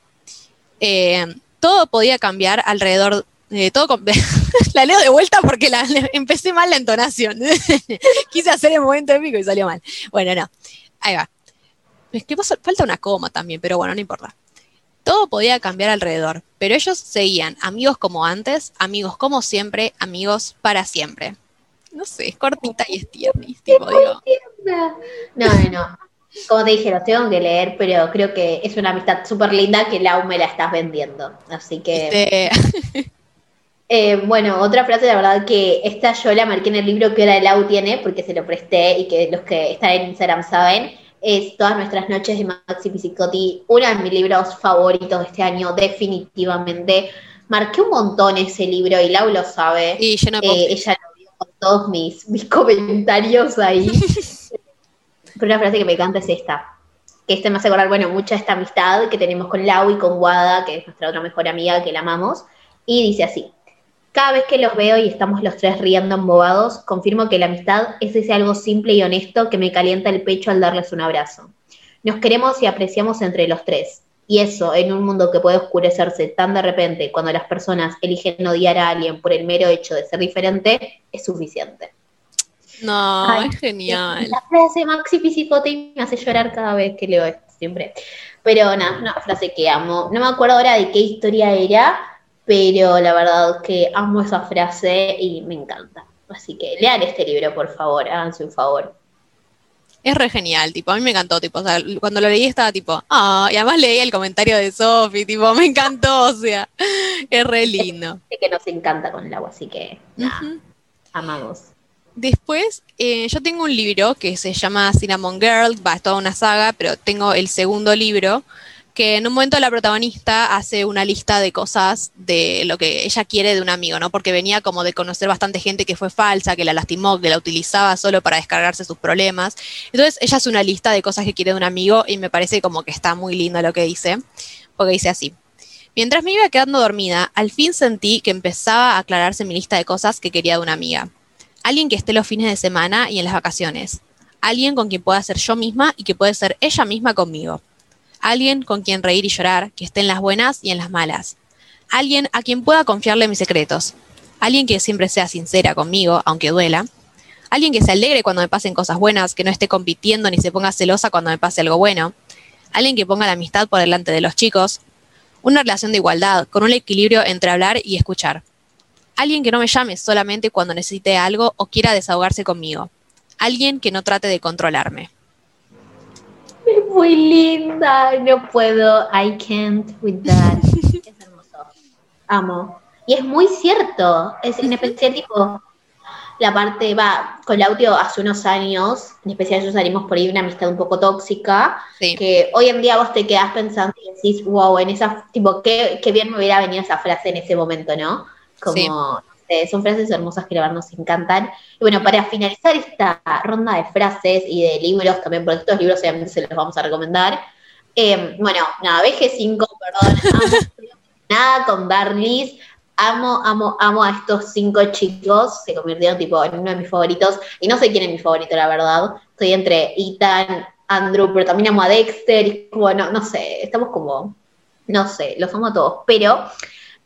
[SPEAKER 2] Eh, todo podía cambiar alrededor de todo. la leo de vuelta porque empecé mal la entonación. Quise hacer el momento épico y salió mal. Bueno, no. Ahí va. Es que falta una coma también, pero bueno, no importa. Todo podía cambiar alrededor, pero ellos seguían amigos como antes, amigos como siempre, amigos para siempre. No sé, es cortita y es tierna.
[SPEAKER 1] No, no, no como te dije, los tengo que leer, pero creo que es una amistad súper linda que Lau me la estás vendiendo. Así que. Eh, bueno, otra frase, la verdad que esta yo la marqué en el libro que ahora Lau tiene, porque se lo presté y que los que están en Instagram saben, es Todas nuestras noches de Maxi Pisicotti, uno de mis libros favoritos de este año, definitivamente. Marqué un montón ese libro y Lau lo sabe.
[SPEAKER 2] Y yo no
[SPEAKER 1] eh, ella lo vio con todos mis, mis comentarios ahí. Pero una frase que me encanta es esta. Que este me hace acordar, bueno, mucha esta amistad que tenemos con Lau y con Wada, que es nuestra otra mejor amiga, que la amamos. Y dice así. Cada vez que los veo y estamos los tres riendo embobados, confirmo que la amistad es ese algo simple y honesto que me calienta el pecho al darles un abrazo. nos queremos y apreciamos entre los tres. Y eso, en un mundo que puede oscurecerse tan de repente, cuando las personas eligen odiar a alguien por el mero hecho de ser diferente, es suficiente.
[SPEAKER 2] No,
[SPEAKER 1] Ay,
[SPEAKER 2] es genial.
[SPEAKER 1] La frase Maxi Pisicote me hace llorar cada vez que leo esto, siempre. Pero nada, una frase que amo. No me acuerdo ahora de qué historia era, pero la verdad es que amo esa frase y me encanta. Así que lean este libro, por favor, háganse un favor.
[SPEAKER 2] Es re genial, tipo, a mí me encantó, tipo, o sea, cuando lo leí estaba tipo, ah, y además leí el comentario de Sophie, tipo, me encantó, o sea, es re lindo.
[SPEAKER 1] Sé que nos encanta con el agua, así que nada, amamos.
[SPEAKER 2] Después, eh, yo tengo un libro que se llama Cinnamon Girl, va, es toda una saga, pero tengo el segundo libro, que en un momento la protagonista hace una lista de cosas de lo que ella quiere de un amigo, ¿no? Porque venía como de conocer bastante gente que fue falsa, que la lastimó, que la utilizaba solo para descargarse sus problemas. Entonces, ella hace una lista de cosas que quiere de un amigo y me parece como que está muy lindo lo que dice, porque dice así. Mientras me iba quedando dormida, al fin sentí que empezaba a aclararse mi lista de cosas que quería de una amiga. Alguien que esté los fines de semana y en las vacaciones. Alguien con quien pueda ser yo misma y que puede ser ella misma conmigo. Alguien con quien reír y llorar, que esté en las buenas y en las malas. Alguien a quien pueda confiarle mis secretos. Alguien que siempre sea sincera conmigo, aunque duela. Alguien que se alegre cuando me pasen cosas buenas, que no esté compitiendo ni se ponga celosa cuando me pase algo bueno. Alguien que ponga la amistad por delante de los chicos. Una relación de igualdad, con un equilibrio entre hablar y escuchar. Alguien que no me llame solamente cuando necesite algo o quiera desahogarse conmigo. Alguien que no trate de controlarme.
[SPEAKER 1] Es muy linda, no puedo, I can't with that. es hermoso. Amo. Y es muy cierto, es en especial tipo, la parte, va, con Claudio hace unos años, en especial yo salimos por ahí una amistad un poco tóxica,
[SPEAKER 2] Sí.
[SPEAKER 1] que hoy en día vos te quedás pensando y decís, wow, en esa, tipo, qué, qué bien me hubiera venido esa frase en ese momento, ¿no? Como, son frases hermosas que la verdad nos encantan. Y bueno, para finalizar esta ronda de frases y de libros también, porque estos libros obviamente se los vamos a recomendar. eh, bueno, nada, BG5, perdón, nada con Darlis. Amo, amo, amo a estos cinco chicos. Se convirtieron tipo en uno de mis favoritos. Y no sé quién es mi favorito, la verdad. Estoy entre Ethan, Andrew, pero también amo a Dexter. Y como, no, no sé, estamos como, no sé, los amo a todos. Pero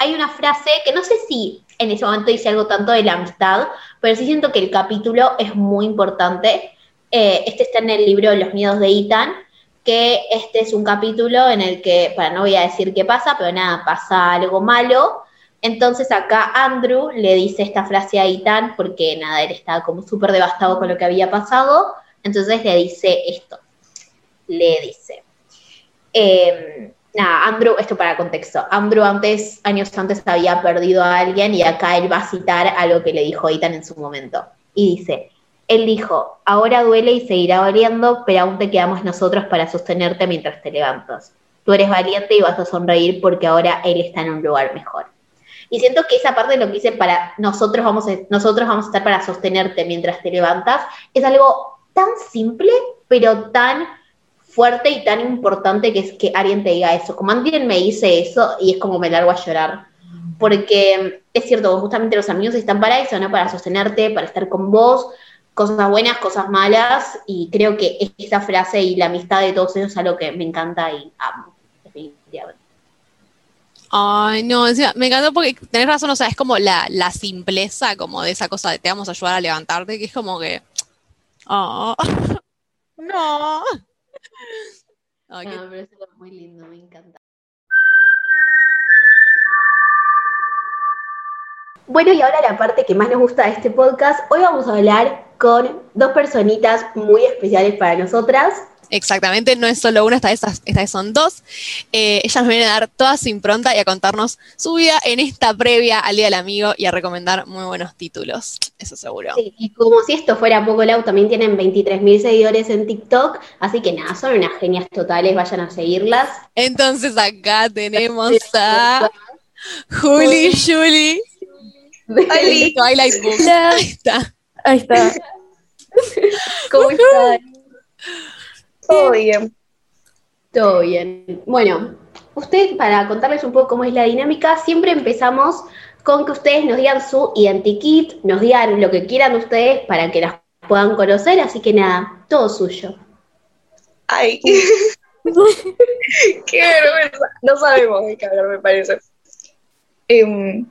[SPEAKER 1] hay una frase que no sé si en ese momento dice algo tanto de la amistad, pero sí siento que el capítulo es muy importante. Eh, este está en el libro Los miedos de Ethan, que este es un capítulo en el que, para no voy a decir qué pasa, pero nada, pasa algo malo. Entonces acá Andrew le dice esta frase a Ethan porque nada, él estaba como súper devastado con lo que había pasado. Entonces le dice esto. Le dice. Eh, nada, Andrew, esto para contexto. Andrew antes, años antes, había perdido a alguien y acá él va a citar algo que le dijo Ethan en su momento. Y dice, él dijo, ahora duele y seguirá doliendo, pero aún te quedamos nosotros para sostenerte mientras te levantas. Tú eres valiente y vas a sonreír porque ahora él está en un lugar mejor. Y siento que esa parte de lo que dice para nosotros vamos nosotros vamos a estar para sostenerte mientras te levantas es algo tan simple, pero tan fuerte y tan importante que es que alguien te diga eso. Como alguien me dice eso y es como me largo a llorar. Porque es cierto, justamente los amigos están para eso, ¿no? Para sostenerte, para estar con vos, cosas buenas, cosas malas, y creo que esta frase y la amistad de todos ellos es algo que me encanta y amo, definitivamente.
[SPEAKER 2] Ay, no, encima, me encantó porque tenés razón, o sea, es como la, la simpleza como de esa cosa de te vamos a ayudar a levantarte, que es como que. Oh, no. Ay, qué-
[SPEAKER 1] No, pero es algo muy lindo, me encanta. Bueno, y ahora la parte que más nos gusta de este podcast. Hoy vamos a hablar con dos personitas muy especiales para nosotras.
[SPEAKER 2] Exactamente, no es solo una, esta vez, esta vez son dos. Eh, ellas nos vienen a dar toda su impronta y a contarnos su vida en esta previa al Día del Amigo y a recomendar muy buenos títulos, eso seguro.
[SPEAKER 1] Sí, y como si esto fuera poco, Lau, también tienen 23.000 seguidores en TikTok. Así que nada, son unas genias totales, vayan a seguirlas.
[SPEAKER 2] Entonces acá tenemos a Juli Juli.
[SPEAKER 3] Oli.
[SPEAKER 2] Twilight Book. Ahí está.
[SPEAKER 3] Ahí está.
[SPEAKER 1] ¿Cómo están?
[SPEAKER 3] Todo bien.
[SPEAKER 1] Todo bien. Bueno, ustedes, para contarles un poco cómo es la dinámica, siempre empezamos con que ustedes nos digan su identikit, nos digan lo que quieran ustedes para que las puedan conocer, así que nada, todo suyo.
[SPEAKER 3] Ay. Qué vergüenza. No sabemos de qué hablar, me parece. Em,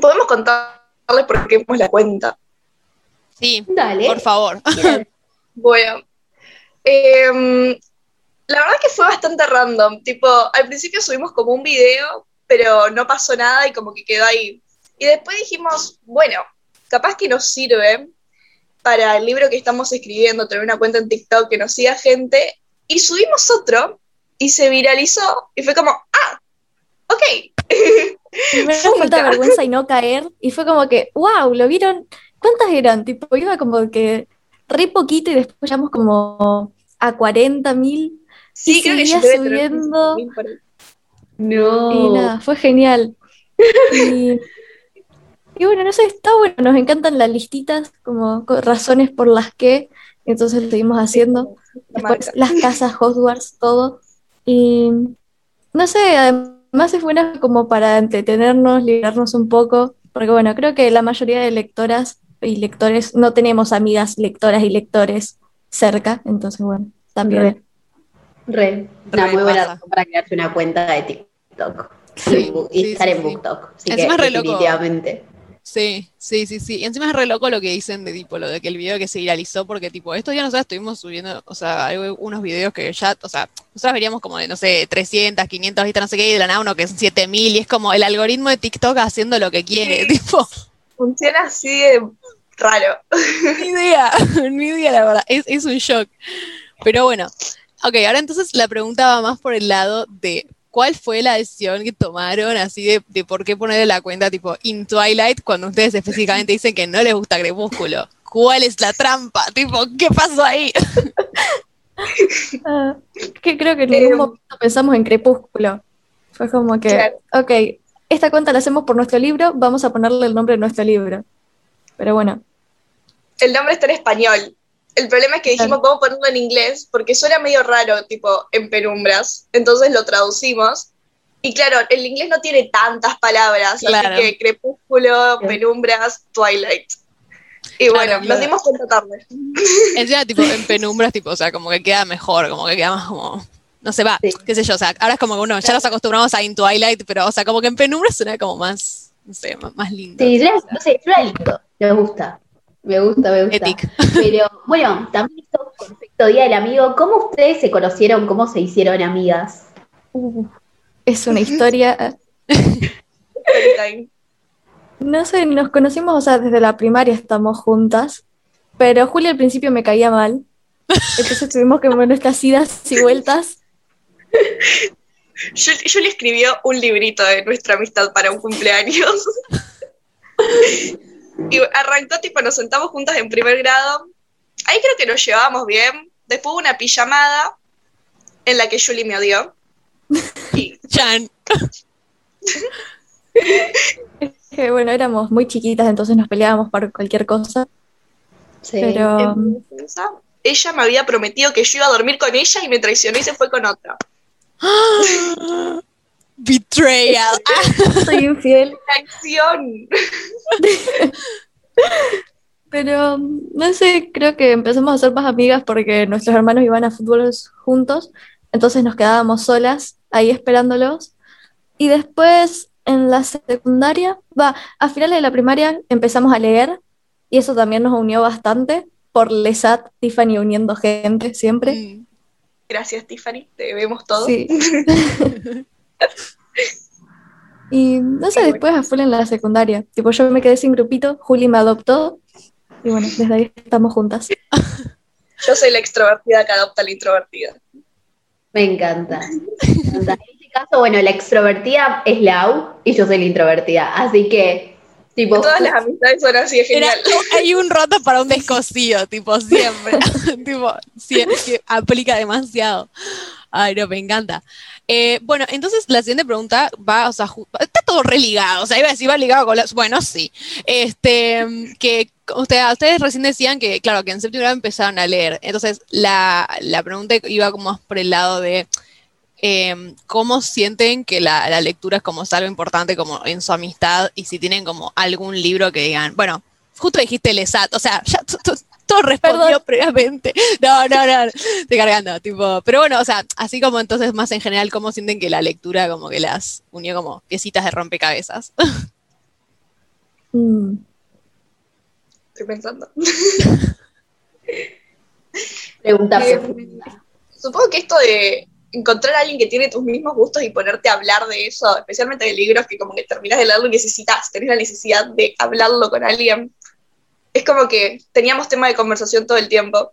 [SPEAKER 3] Podemos contarles por qué hemos la cuenta.
[SPEAKER 2] Sí,
[SPEAKER 1] Dale.
[SPEAKER 2] por favor.
[SPEAKER 3] Bueno, em, la verdad que fue bastante random. Tipo, al principio subimos como un video, pero no pasó nada y como que quedó ahí. Y después dijimos, bueno, capaz que nos sirve para el libro que estamos escribiendo, tener una cuenta en TikTok que nos siga gente. Y subimos otro y se viralizó y fue como, ah, ok.
[SPEAKER 4] Me falta vergüenza y no caer. Y fue como que, wow, ¿lo vieron? ¿Cuántas eran? Tipo, iba como que re poquito y después llegamos como a 40 mil.
[SPEAKER 3] Sí,
[SPEAKER 4] Y
[SPEAKER 3] creo que
[SPEAKER 4] seguía
[SPEAKER 3] tener
[SPEAKER 4] subiendo.
[SPEAKER 3] 15.000 por ahí.
[SPEAKER 1] No.
[SPEAKER 4] Y nada, fue genial. Y, y bueno, no sé, está bueno. Nos encantan las listitas, como co- razones por las que. Entonces lo seguimos haciendo. Después las casas, Hogwarts, todo. Y no sé, además es buena como para entretenernos, liberarnos un poco, porque bueno, creo que la mayoría de lectoras y lectores no tenemos amigas lectoras y lectores cerca, entonces bueno, también.
[SPEAKER 1] Re. Una
[SPEAKER 2] Re
[SPEAKER 1] muy buena razón para crearse una cuenta de TikTok.
[SPEAKER 2] Sí,
[SPEAKER 1] y bu- y
[SPEAKER 2] sí,
[SPEAKER 1] estar
[SPEAKER 2] sí,
[SPEAKER 1] en
[SPEAKER 2] sí.
[SPEAKER 1] BookTok. Así
[SPEAKER 2] Encima
[SPEAKER 1] que
[SPEAKER 2] es re loco.
[SPEAKER 1] definitivamente.
[SPEAKER 2] Sí, sí, sí, sí. Y encima es re loco lo que dicen de tipo lo de que el video que se viralizó, porque tipo, estos días nosotros estuvimos subiendo, o sea, hay unos videos que ya, o sea, nosotros veríamos como de, no sé, 300, 500 vistas, no sé qué, y de la nada uno que es 7000, y es como el algoritmo de TikTok haciendo lo que quiere,
[SPEAKER 3] Sí.
[SPEAKER 2] tipo,
[SPEAKER 3] Funciona así de raro.
[SPEAKER 2] ni idea, ni idea, la verdad, es, es un shock. Pero bueno, ok, ahora entonces la pregunta va más por el lado de cuál fue la decisión que tomaron así de, de por qué ponerle la cuenta tipo in Twilight cuando ustedes específicamente dicen que no les gusta Crepúsculo. ¿Cuál es la trampa? Tipo, ¿qué pasó ahí?
[SPEAKER 4] Ah, que creo que en ningún
[SPEAKER 3] Eh,
[SPEAKER 4] momento pensamos en Crepúsculo. Fue como que,
[SPEAKER 3] Claro.
[SPEAKER 4] ok, esta cuenta la hacemos por nuestro libro, vamos a ponerle el nombre de nuestro libro. Pero bueno,
[SPEAKER 3] El nombre está en español. El problema es que dijimos, vamos a ponerlo en inglés, porque suena medio raro, tipo, en penumbras. Entonces lo traducimos. Y claro, el inglés no tiene tantas palabras,
[SPEAKER 2] Claro.
[SPEAKER 3] así que crepúsculo,
[SPEAKER 1] Sí.
[SPEAKER 3] penumbras, twilight. Y
[SPEAKER 2] Claro,
[SPEAKER 3] bueno,
[SPEAKER 2] claro.
[SPEAKER 3] nos dimos cuenta tarde.
[SPEAKER 2] Encima, tipo, en penumbras, tipo, o sea, como que queda mejor, como que queda más como. No sé, va,
[SPEAKER 1] Sí.
[SPEAKER 2] qué sé yo, o sea, ahora es como que uno, ya nos acostumbramos a In Twilight, pero, o sea, como que en penumbras suena como más, no sé, más, más lindo.
[SPEAKER 1] Sí, no sé, suena lindo. Me gusta. Me gusta, me gusta.
[SPEAKER 2] Epic.
[SPEAKER 1] Pero bueno, también esto a Día del Amigo, ¿cómo ustedes se conocieron? ¿Cómo se hicieron amigas?
[SPEAKER 4] uh, es una historia.
[SPEAKER 3] Storytime.
[SPEAKER 4] No sé, nos conocimos, o sea, desde la primaria estamos juntas, pero Julia al principio me caía mal, entonces tuvimos que ver nuestras idas y vueltas.
[SPEAKER 3] Yo, yo le escribió un librito de nuestra amistad para un cumpleaños. y arrancó, tipo, nos sentamos juntas en primer grado. Ahí creo que nos llevábamos bien. Después hubo una pijamada en la que Julie me odió. Y
[SPEAKER 2] Chan.
[SPEAKER 4] Que bueno, éramos muy chiquitas, entonces nos peleábamos por cualquier cosa,
[SPEAKER 1] Sí.
[SPEAKER 4] pero
[SPEAKER 3] en mi defensa, ella me había prometido que yo iba a dormir con ella y me traicionó y se fue con otra.
[SPEAKER 2] Betrayal.
[SPEAKER 4] Soy infiel.
[SPEAKER 3] ¡La acción!
[SPEAKER 4] Pero no sé, creo que empezamos a ser más amigas porque nuestros hermanos iban a fútbol juntos, entonces nos quedábamos solas ahí esperándolos. Y después en la secundaria, va, a finales de la primaria empezamos a leer y eso también nos unió bastante por Lesat, Tiffany uniendo gente siempre.
[SPEAKER 2] Mm.
[SPEAKER 3] Gracias, Tiffany. Te vemos todo.
[SPEAKER 4] Sí. Y no sé,
[SPEAKER 3] Qué
[SPEAKER 4] después a full en la secundaria. Tipo, yo me quedé sin grupito, Juli me adoptó y bueno, desde ahí estamos juntas.
[SPEAKER 3] Yo soy la extrovertida que adopta a la introvertida.
[SPEAKER 1] Me encanta. Me encanta. En este caso, bueno, la extrovertida es Lau y yo soy la introvertida. Así que, tipo,
[SPEAKER 3] Todas las amistades son así, es
[SPEAKER 2] Era-
[SPEAKER 3] genial.
[SPEAKER 2] hay un roto para un descosido, tipo, siempre. tipo, siempre, aplica demasiado. Ay, no, me encanta. Eh, bueno, entonces la siguiente pregunta va, o sea, está todo religado, o sea, iba a decir, va ligado con las, bueno, sí. Este, que usted- ustedes recién decían que, claro, que en séptimo grado empezaron a leer. Entonces, la, la pregunta iba como más por el lado de eh, cómo sienten que la, la lectura es como algo importante como en su amistad y si tienen como algún libro que digan, bueno, justo dijiste Lesat, o sea, ya todo respondió
[SPEAKER 4] Perdón.
[SPEAKER 2] previamente. No, no, no, estoy cargando, tipo, pero bueno, o sea, así como entonces más en general, ¿cómo sienten que la lectura como que las unió como piecitas de rompecabezas?
[SPEAKER 4] Mm.
[SPEAKER 3] Estoy pensando.
[SPEAKER 1] Pregunta
[SPEAKER 3] Eh,
[SPEAKER 1] profunda.
[SPEAKER 3] Supongo que esto de encontrar a alguien que tiene tus mismos gustos y ponerte a hablar de eso, especialmente de libros que como que terminas de leerlo y necesitas, tenés la necesidad de hablarlo con alguien, es como que teníamos tema de conversación todo el tiempo.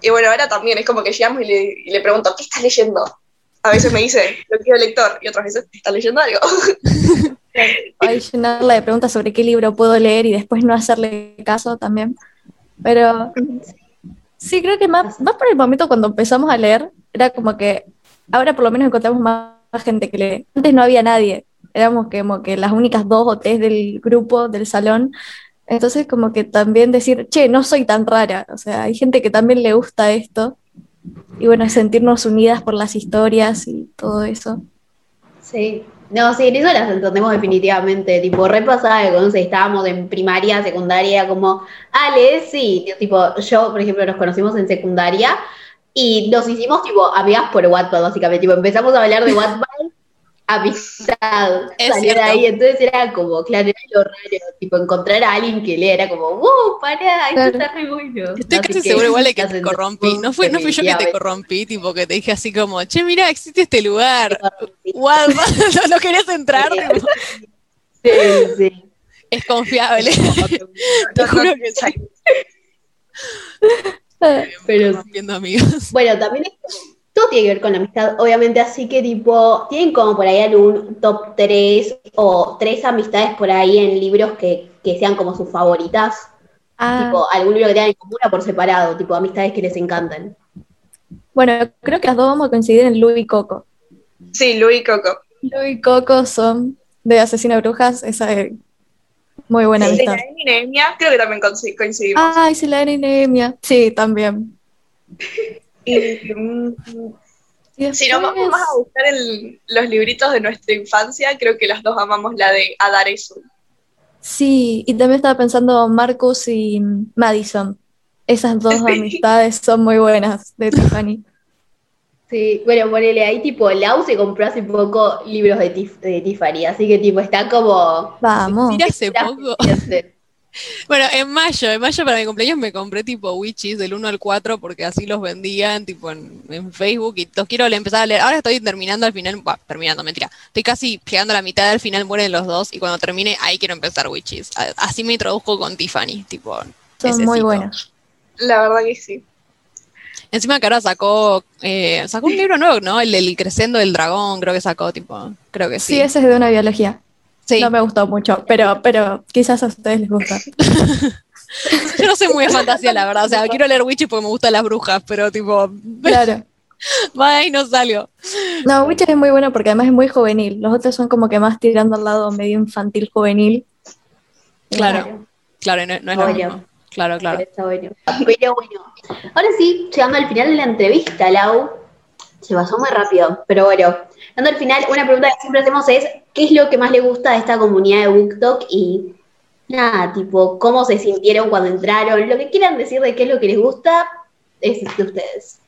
[SPEAKER 3] Y bueno, ahora también es como que llegamos y le, y le pregunto, ¿qué estás leyendo? A veces me dice, lo quiero lector, y otras veces, ¿estás leyendo algo?
[SPEAKER 4] Ahí llenarla de preguntas sobre qué libro puedo leer y después no hacerle caso también. Pero sí, creo que más, más por el momento cuando empezamos a leer, era como que ahora por lo menos encontramos más, gente que lee. Antes no había nadie, éramos como que las únicas dos o tres del grupo, del salón. Entonces como que también decir, che, no soy tan rara. O sea, hay gente que también le gusta esto. Y bueno, sentirnos unidas por las historias y todo eso.
[SPEAKER 1] Sí. No, sí, en eso las entendemos definitivamente. Tipo, repasada de cuando estábamos en primaria, secundaria, como, Ale, sí. Tipo, yo, por ejemplo, nos conocimos en secundaria y nos hicimos, tipo, amigas por WhatsApp, básicamente. Tipo, empezamos a hablar de WhatsApp, amistad.
[SPEAKER 2] Cierto.
[SPEAKER 1] ahí. Entonces era como, claro, era lo raro. Tipo, encontrar a alguien que lea era como, wow, pará, esto
[SPEAKER 4] Claro.
[SPEAKER 1] está muy bueno.
[SPEAKER 2] Estoy casi seguro igual de que te corrompí. No fue, no fui yo que te corrompí, tipo que te dije así como, che, mira, existe este lugar. WhatsApp, ¿no, no querés entrar?
[SPEAKER 1] Sí, sí.
[SPEAKER 2] es confiable. Te juro que sí.
[SPEAKER 1] Pero sí.
[SPEAKER 2] Rompiendo amigos.
[SPEAKER 1] Bueno, también todo tiene que ver con la amistad, obviamente, así que tipo, tienen como por ahí algún top 3 o tres amistades por ahí en libros que, que sean como sus favoritas,
[SPEAKER 4] Ah,
[SPEAKER 1] tipo, algún libro que tengan en común o por separado, tipo, amistades que les encantan.
[SPEAKER 4] bueno, creo que las dos vamos a coincidir en Lu y Coco.
[SPEAKER 3] Sí, Luis y Coco.
[SPEAKER 4] Lu y Coco son de Asesino de Brujas, esa es muy buena
[SPEAKER 1] Sí,
[SPEAKER 4] amistad.
[SPEAKER 3] Naem y Nehemia, creo que también coinci- coincidimos.
[SPEAKER 4] Ay, sí, la Nemia. Sí, también.
[SPEAKER 3] Y, mm,
[SPEAKER 4] Y
[SPEAKER 3] si nos vamos a buscar los libritos de nuestra infancia, creo que las dos amamos la de Adar Esu.
[SPEAKER 4] Sí, y también estaba pensando Marcus y Madison. Esas dos
[SPEAKER 3] Sí.
[SPEAKER 4] amistades son muy buenas de Tiffany.
[SPEAKER 1] Sí, bueno, ponele ahí, tipo, Lau se compró hace poco libros de, Tif- de Tiffany, así que tipo, está como...
[SPEAKER 4] Vamos.
[SPEAKER 2] Mira hace poco. Bueno, en mayo, en mayo para mi cumpleaños me compré tipo Witches del 1 al 4 porque así los vendían tipo en, en Facebook y los quiero empezar a leer. Ahora estoy terminando al final, bah, terminando, mentira. Estoy casi llegando a la mitad, al final mueren los dos y cuando termine ahí quiero empezar Witches. Así me introduzco con Tiffany, tipo.
[SPEAKER 4] Son
[SPEAKER 2] necesito.
[SPEAKER 4] muy buenas.
[SPEAKER 3] La verdad que sí.
[SPEAKER 2] Encima que ahora sacó, eh, sacó un libro nuevo, ¿no? El del Crescendo del Dragón, creo que sacó, tipo, creo que
[SPEAKER 4] Sí,
[SPEAKER 2] sí.
[SPEAKER 4] ese es de una biología.
[SPEAKER 2] Sí,
[SPEAKER 4] No me gustó mucho, pero, pero quizás a ustedes les gusta.
[SPEAKER 2] yo no soy muy de fantasía, la verdad. O sea, quiero leer Witches porque me gustan las brujas, pero tipo,
[SPEAKER 4] Claro.
[SPEAKER 2] va ahí no salió.
[SPEAKER 4] No, Witches es muy bueno porque además es muy juvenil. Los otros son como que más tirando al lado medio infantil juvenil.
[SPEAKER 2] Claro, claro, no, no es lo mismo. Claro, claro.
[SPEAKER 1] Pero está bueno. Pero bueno, ahora sí, llegando al final de la entrevista, Lau, se pasó muy rápido, pero bueno, dando al final, una pregunta que siempre hacemos es, ¿qué es lo que más le gusta de esta comunidad de BookTok? Y nada, tipo, ¿cómo se sintieron cuando entraron? Lo que quieran decir de qué es lo que les gusta, es de ustedes.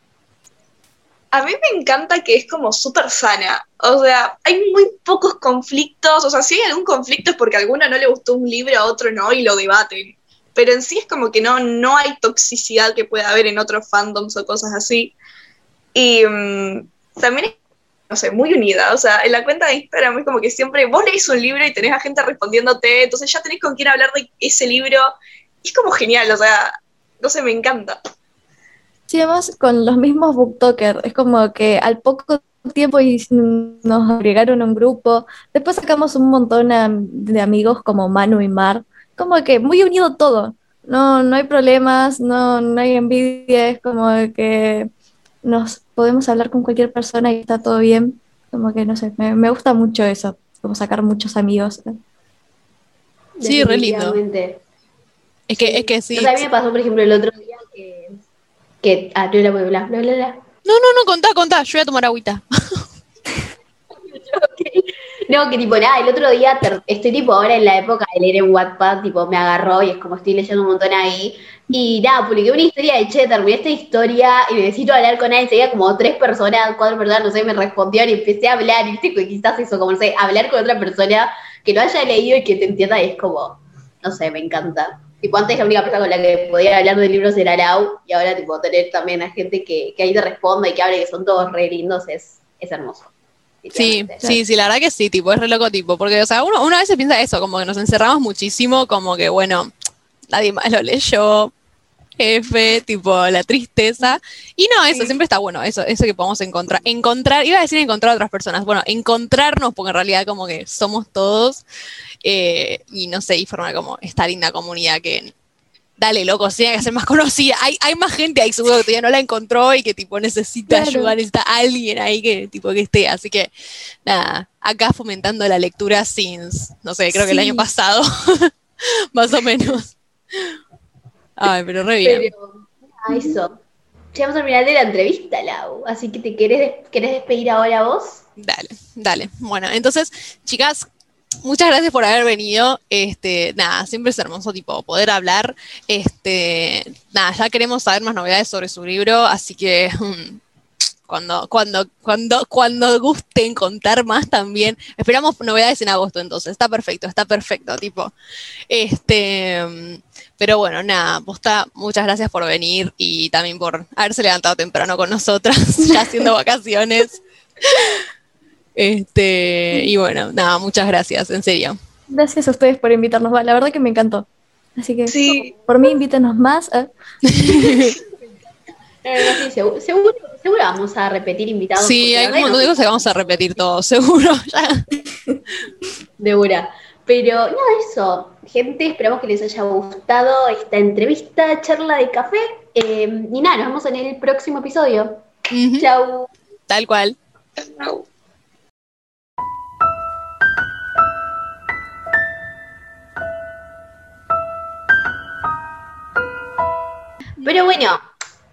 [SPEAKER 3] A mí me encanta que es como súper sana. O sea, hay muy pocos conflictos. O sea, si hay algún conflicto es porque a alguno no le gustó un libro, a otro no, y lo debaten. Pero en sí es como que no, no hay toxicidad que pueda haber en otros fandoms o cosas así. Y mm, también es, no sé, muy unida. O sea, en la cuenta de Instagram es como que siempre vos leís un libro y tenés a gente respondiéndote, entonces ya tenés con quién hablar de ese libro. Es como genial, o sea, no sé, me encanta.
[SPEAKER 4] Sí, además con los mismos booktokers, es como que al poco tiempo y nos agregaron un grupo, después sacamos un montón de amigos como Manu y Mar, como que muy unido todo, no, no hay problemas, no, no hay envidia, es como que nos podemos hablar con cualquier persona y está todo bien, como que no sé, me, me gusta mucho eso, como sacar muchos amigos.
[SPEAKER 2] Sí, re lindo. Es que, es que sí.
[SPEAKER 1] O sea, a mí me pasó, por ejemplo, el otro día que... que ah, no, bla, bla, bla, bla, bla.
[SPEAKER 2] No, no, no, contá, contá. Yo voy a tomar agüita.
[SPEAKER 1] No, que tipo, nada, el otro día estoy tipo ahora en la época de leer en Wattpad, tipo, me agarró y es como estoy leyendo un montón ahí. Y nada, publiqué una historia de che, terminé esta historia y necesito hablar con alguien. Seguía como tres personas, cuatro personas, no sé, me respondieron y empecé a hablar. Y viste, que quizás eso, como no sé, hablar con otra persona que lo haya leído y que te entienda y es como, no sé, me encanta. Tipo, antes la única persona con la que podía hablar de libros era Lau, y ahora, tipo, tener también a gente que, que ahí te responde y que hable, que son todos re lindos, es, es hermoso.
[SPEAKER 2] Sí, sí, sí, la verdad que sí, tipo, es re loco, tipo, porque, o sea, uno, uno a veces piensa eso, como que nos encerramos muchísimo, como que, bueno, nadie más lo leyó, F, tipo, la tristeza, y no, eso, siempre está bueno, eso, eso que podemos encontrar, encontrar, iba a decir encontrar a otras personas, bueno, encontrarnos, porque en realidad como que somos todos, eh, y no sé, y formar como esta linda comunidad que... Dale, loco, tiene que ser más conocida. Hay, hay más gente ahí seguro que todavía no la encontró y que tipo necesita
[SPEAKER 4] Claro.
[SPEAKER 2] ayuda, necesita alguien ahí que tipo que esté. Así que nada, acá fomentando la lectura since, no sé, creo que el año pasado, más o menos. Ay, pero re bien.
[SPEAKER 1] Pero, nada, eso. Llegamos al final de la entrevista, Lau. Así que te querés, des- querés despedir ahora vos.
[SPEAKER 2] Dale, dale. Bueno, entonces, chicas, muchas gracias por haber venido. Este, nada, siempre es hermoso tipo poder hablar. Este, nada, ya queremos saber más novedades sobre su libro, así que mm, cuando, cuando, cuando, cuando gusten contar más también. Esperamos novedades en agosto, entonces. Está perfecto, está perfecto, tipo. Este, mm, pero bueno, nada, posta, muchas gracias por venir y también por haberse levantado temprano con nosotras, ya haciendo vacaciones. Este, y bueno, nada, muchas gracias, en serio.
[SPEAKER 4] Gracias a ustedes por invitarnos. La verdad que me encantó. Así que
[SPEAKER 3] Sí.
[SPEAKER 4] por mí invítenos más. ¿eh?
[SPEAKER 1] Sí, seguro, seguro, seguro vamos a repetir invitados.
[SPEAKER 2] Sí, hay un montón de
[SPEAKER 1] no-
[SPEAKER 2] cosas que vamos a repetir todos, seguro. Ya.
[SPEAKER 1] De una. Pero nada, eso. Gente, esperamos que les haya gustado esta entrevista, charla de café. Eh, y nada, nos vemos en el próximo episodio.
[SPEAKER 2] Ujú,
[SPEAKER 1] Chau.
[SPEAKER 2] Tal cual.
[SPEAKER 3] Chau.
[SPEAKER 1] Pero bueno,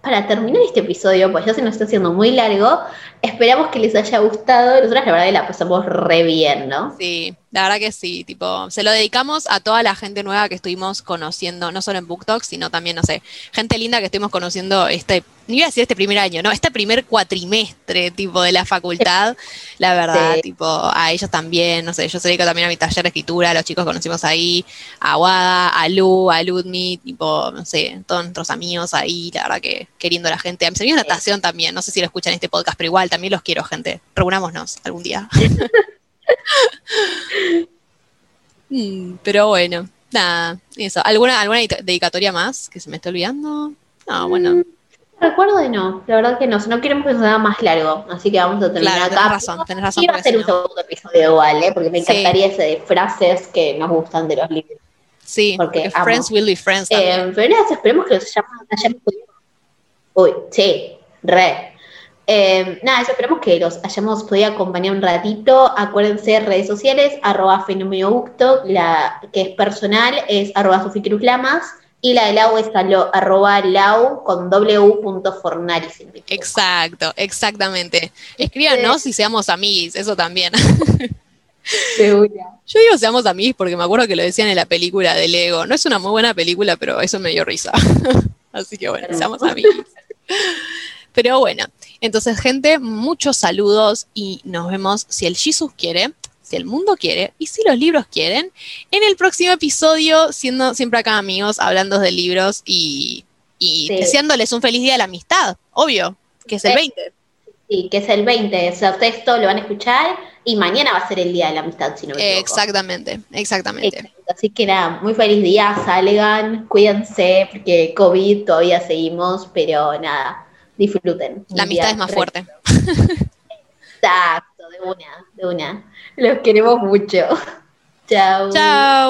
[SPEAKER 1] para terminar este episodio, pues ya se nos está haciendo muy largo, esperamos que les haya gustado. Nosotras la verdad que la pasamos re bien, ¿no?
[SPEAKER 2] Sí, la verdad que sí, tipo, se lo dedicamos a toda la gente nueva que estuvimos conociendo, no solo en Book Talk, sino también, no sé, gente linda que estuvimos conociendo este, no iba a decir este primer año, no, este primer cuatrimestre, tipo, de la facultad, la verdad,
[SPEAKER 1] Sí.
[SPEAKER 2] tipo, a ellos también, no sé, yo se dedico también a mi taller de escritura, los chicos conocimos ahí, a Wada, a Lu, a Ludmi, tipo, no sé, todos nuestros amigos ahí, la verdad que queriendo la gente, a mis amigos de natación también, no sé si lo escuchan en este podcast, pero igual, también los quiero, gente, reunámonos algún día. Mm, pero bueno, nada, eso. ¿Alguna, alguna dedicatoria más que se me esté olvidando? No, bueno,
[SPEAKER 1] Recuerdo de no, la verdad que no, no queremos que sea más largo, así que vamos a terminar
[SPEAKER 2] claro,
[SPEAKER 1] acá.
[SPEAKER 2] tenés razón, tenés razón.
[SPEAKER 1] Ser
[SPEAKER 2] si
[SPEAKER 1] un segundo episodio igual, ¿eh? porque me
[SPEAKER 2] Sí.
[SPEAKER 1] encantaría ese de frases que nos gustan de los libros.
[SPEAKER 2] Sí,
[SPEAKER 1] porque.
[SPEAKER 2] Friends will be friends.
[SPEAKER 1] Eh, pero esperemos que los hayamos, hayamos podido. Uy, sí, re. Eh, nada, eso esperemos que los hayamos podido acompañar un ratito. Acuérdense, redes sociales, arroba fenomenoucto, la que es personal es arroba suficruslamas y la de Lau es alo- arroba lau con w.fornari.
[SPEAKER 2] Exacto, exactamente. Escríbanos y seamos amiguis, eso también.
[SPEAKER 1] Segura.
[SPEAKER 2] Yo digo seamos amiguis porque me acuerdo que lo decían en la película de Lego. No es una muy buena película, pero eso me dio risa. Así que bueno, seamos amiguis. Pero bueno, entonces gente, muchos saludos y nos vemos si el Jesus quiere, si el mundo quiere y si los libros quieren, en el próximo episodio, siendo siempre acá amigos, hablando de libros y, y
[SPEAKER 1] Sí.
[SPEAKER 2] deseándoles un feliz día de la amistad, obvio, que es el
[SPEAKER 1] Sí.
[SPEAKER 2] 20.
[SPEAKER 1] Sí, que es el 20. O sea, ustedes todo lo van a escuchar y mañana va a ser el día de la amistad, si no me equivoco.
[SPEAKER 2] Exactamente, exactamente.
[SPEAKER 1] Exacto. Así que nada, muy feliz día, salgan, cuídense, porque COVID todavía seguimos, pero nada, disfruten.
[SPEAKER 2] La amistad es más fuerte.
[SPEAKER 1] Exacto, de una, de una. Los queremos mucho. Chao.
[SPEAKER 2] Chao.